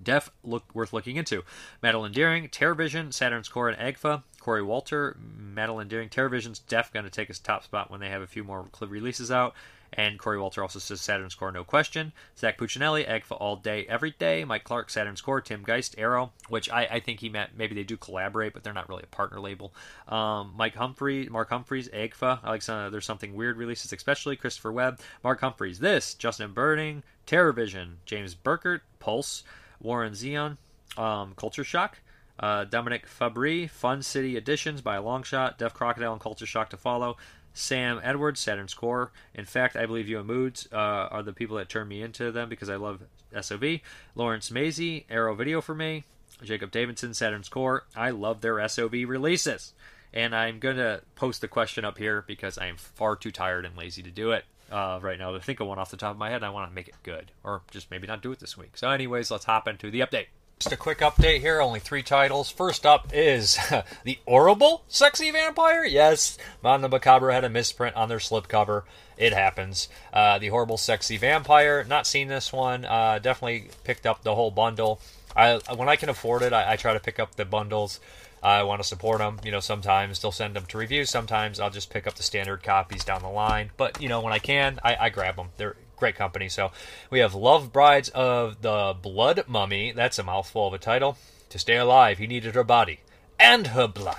Def look worth looking into. Madeline Deering, Terrorvision, Saturn's Core, and Agfa. Corey Walter, Madeline Deering, Terrorvision's Def going to take his top spot when they have a few more releases out. And Corey Walter also says Saturn's Core, no question. Zach Puccinelli, Agfa all day, every day. Mike Clark, Saturn's Core. Tim Geist, Arrow, which I, I think he meant maybe they do collaborate, but they're not really a partner label. Um, Mike Humphrey, Mark Humphreys, Agfa. I like some, there's something weird releases, especially Christopher Webb, Mark Humphreys. This, Justin Burning, Terrorvision, James Burkert, Pulse, Warren Zion, um, Culture Shock. Uh, Dominic Fabry, Fun City Editions by a long shot, Deaf Crocodile and Culture Shock to follow. Sam Edwards, Saturn's Core. In fact, I believe you and Moodz uh, are the people that turned me into them because I love SOV. Lawrence Maisie, Arrow Video for me. Jacob Davidson, Saturn's Core. I love their SOV releases. And I'm going to post the question up here because I am far too tired and lazy to do it uh, right now to think of one off the top of my head. I want to make it good, or just maybe not do it this week. So, anyways, let's hop into the update. Just a quick update here, only three titles. First up is The Horrible Sexy Vampire. Yes, Mondo Macabro had a misprint on their slipcover. It happens. Uh, the Horrible Sexy Vampire. Not seen this one. Uh, definitely picked up the whole bundle. I When I can afford it, I, I try to pick up the bundles. I want to support them. You know, sometimes they'll send them to review. Sometimes I'll just pick up the standard copies down the line. But, you know, when I can, I, I grab them. They're great company. So we have Love Brides of the Blood Mummy. That's a mouthful of a title. To stay alive, he needed her body and her blood.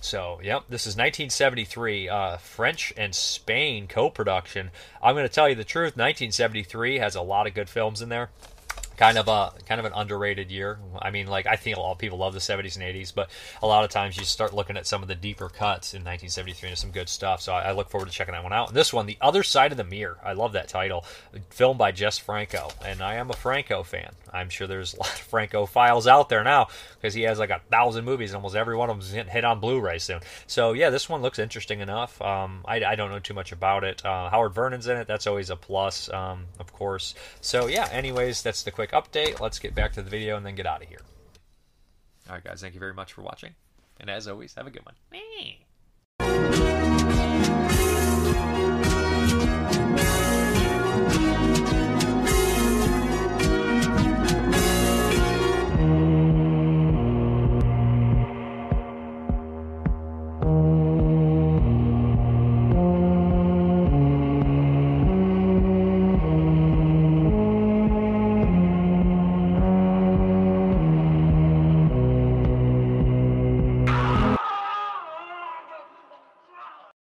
So, yep, this is 1973, uh, French and Spain co production. I'm going to tell you the truth 1973 has a lot of good films in there kind of a kind of an underrated year. I mean, like I think a lot of people love the 70s and 80s, but a lot of times you start looking at some of the deeper cuts in 1973 and some good stuff. So I, I look forward to checking that one out. And this one, The Other Side of the Mirror, I love that title. Filmed by Jess Franco, and I am a Franco fan. I'm sure there's a lot of Franco files out there now because he has like a thousand movies, and almost every one of them is hit on Blu-ray soon. So yeah, this one looks interesting enough. Um, I, I, don't know too much about it. Uh, Howard Vernon's in it. That's always a plus, um, of course. So yeah. Anyways, that's the quick update. Let's get back to the video and then get out of here. All right, guys. Thank you very much for watching, and as always, have a good one.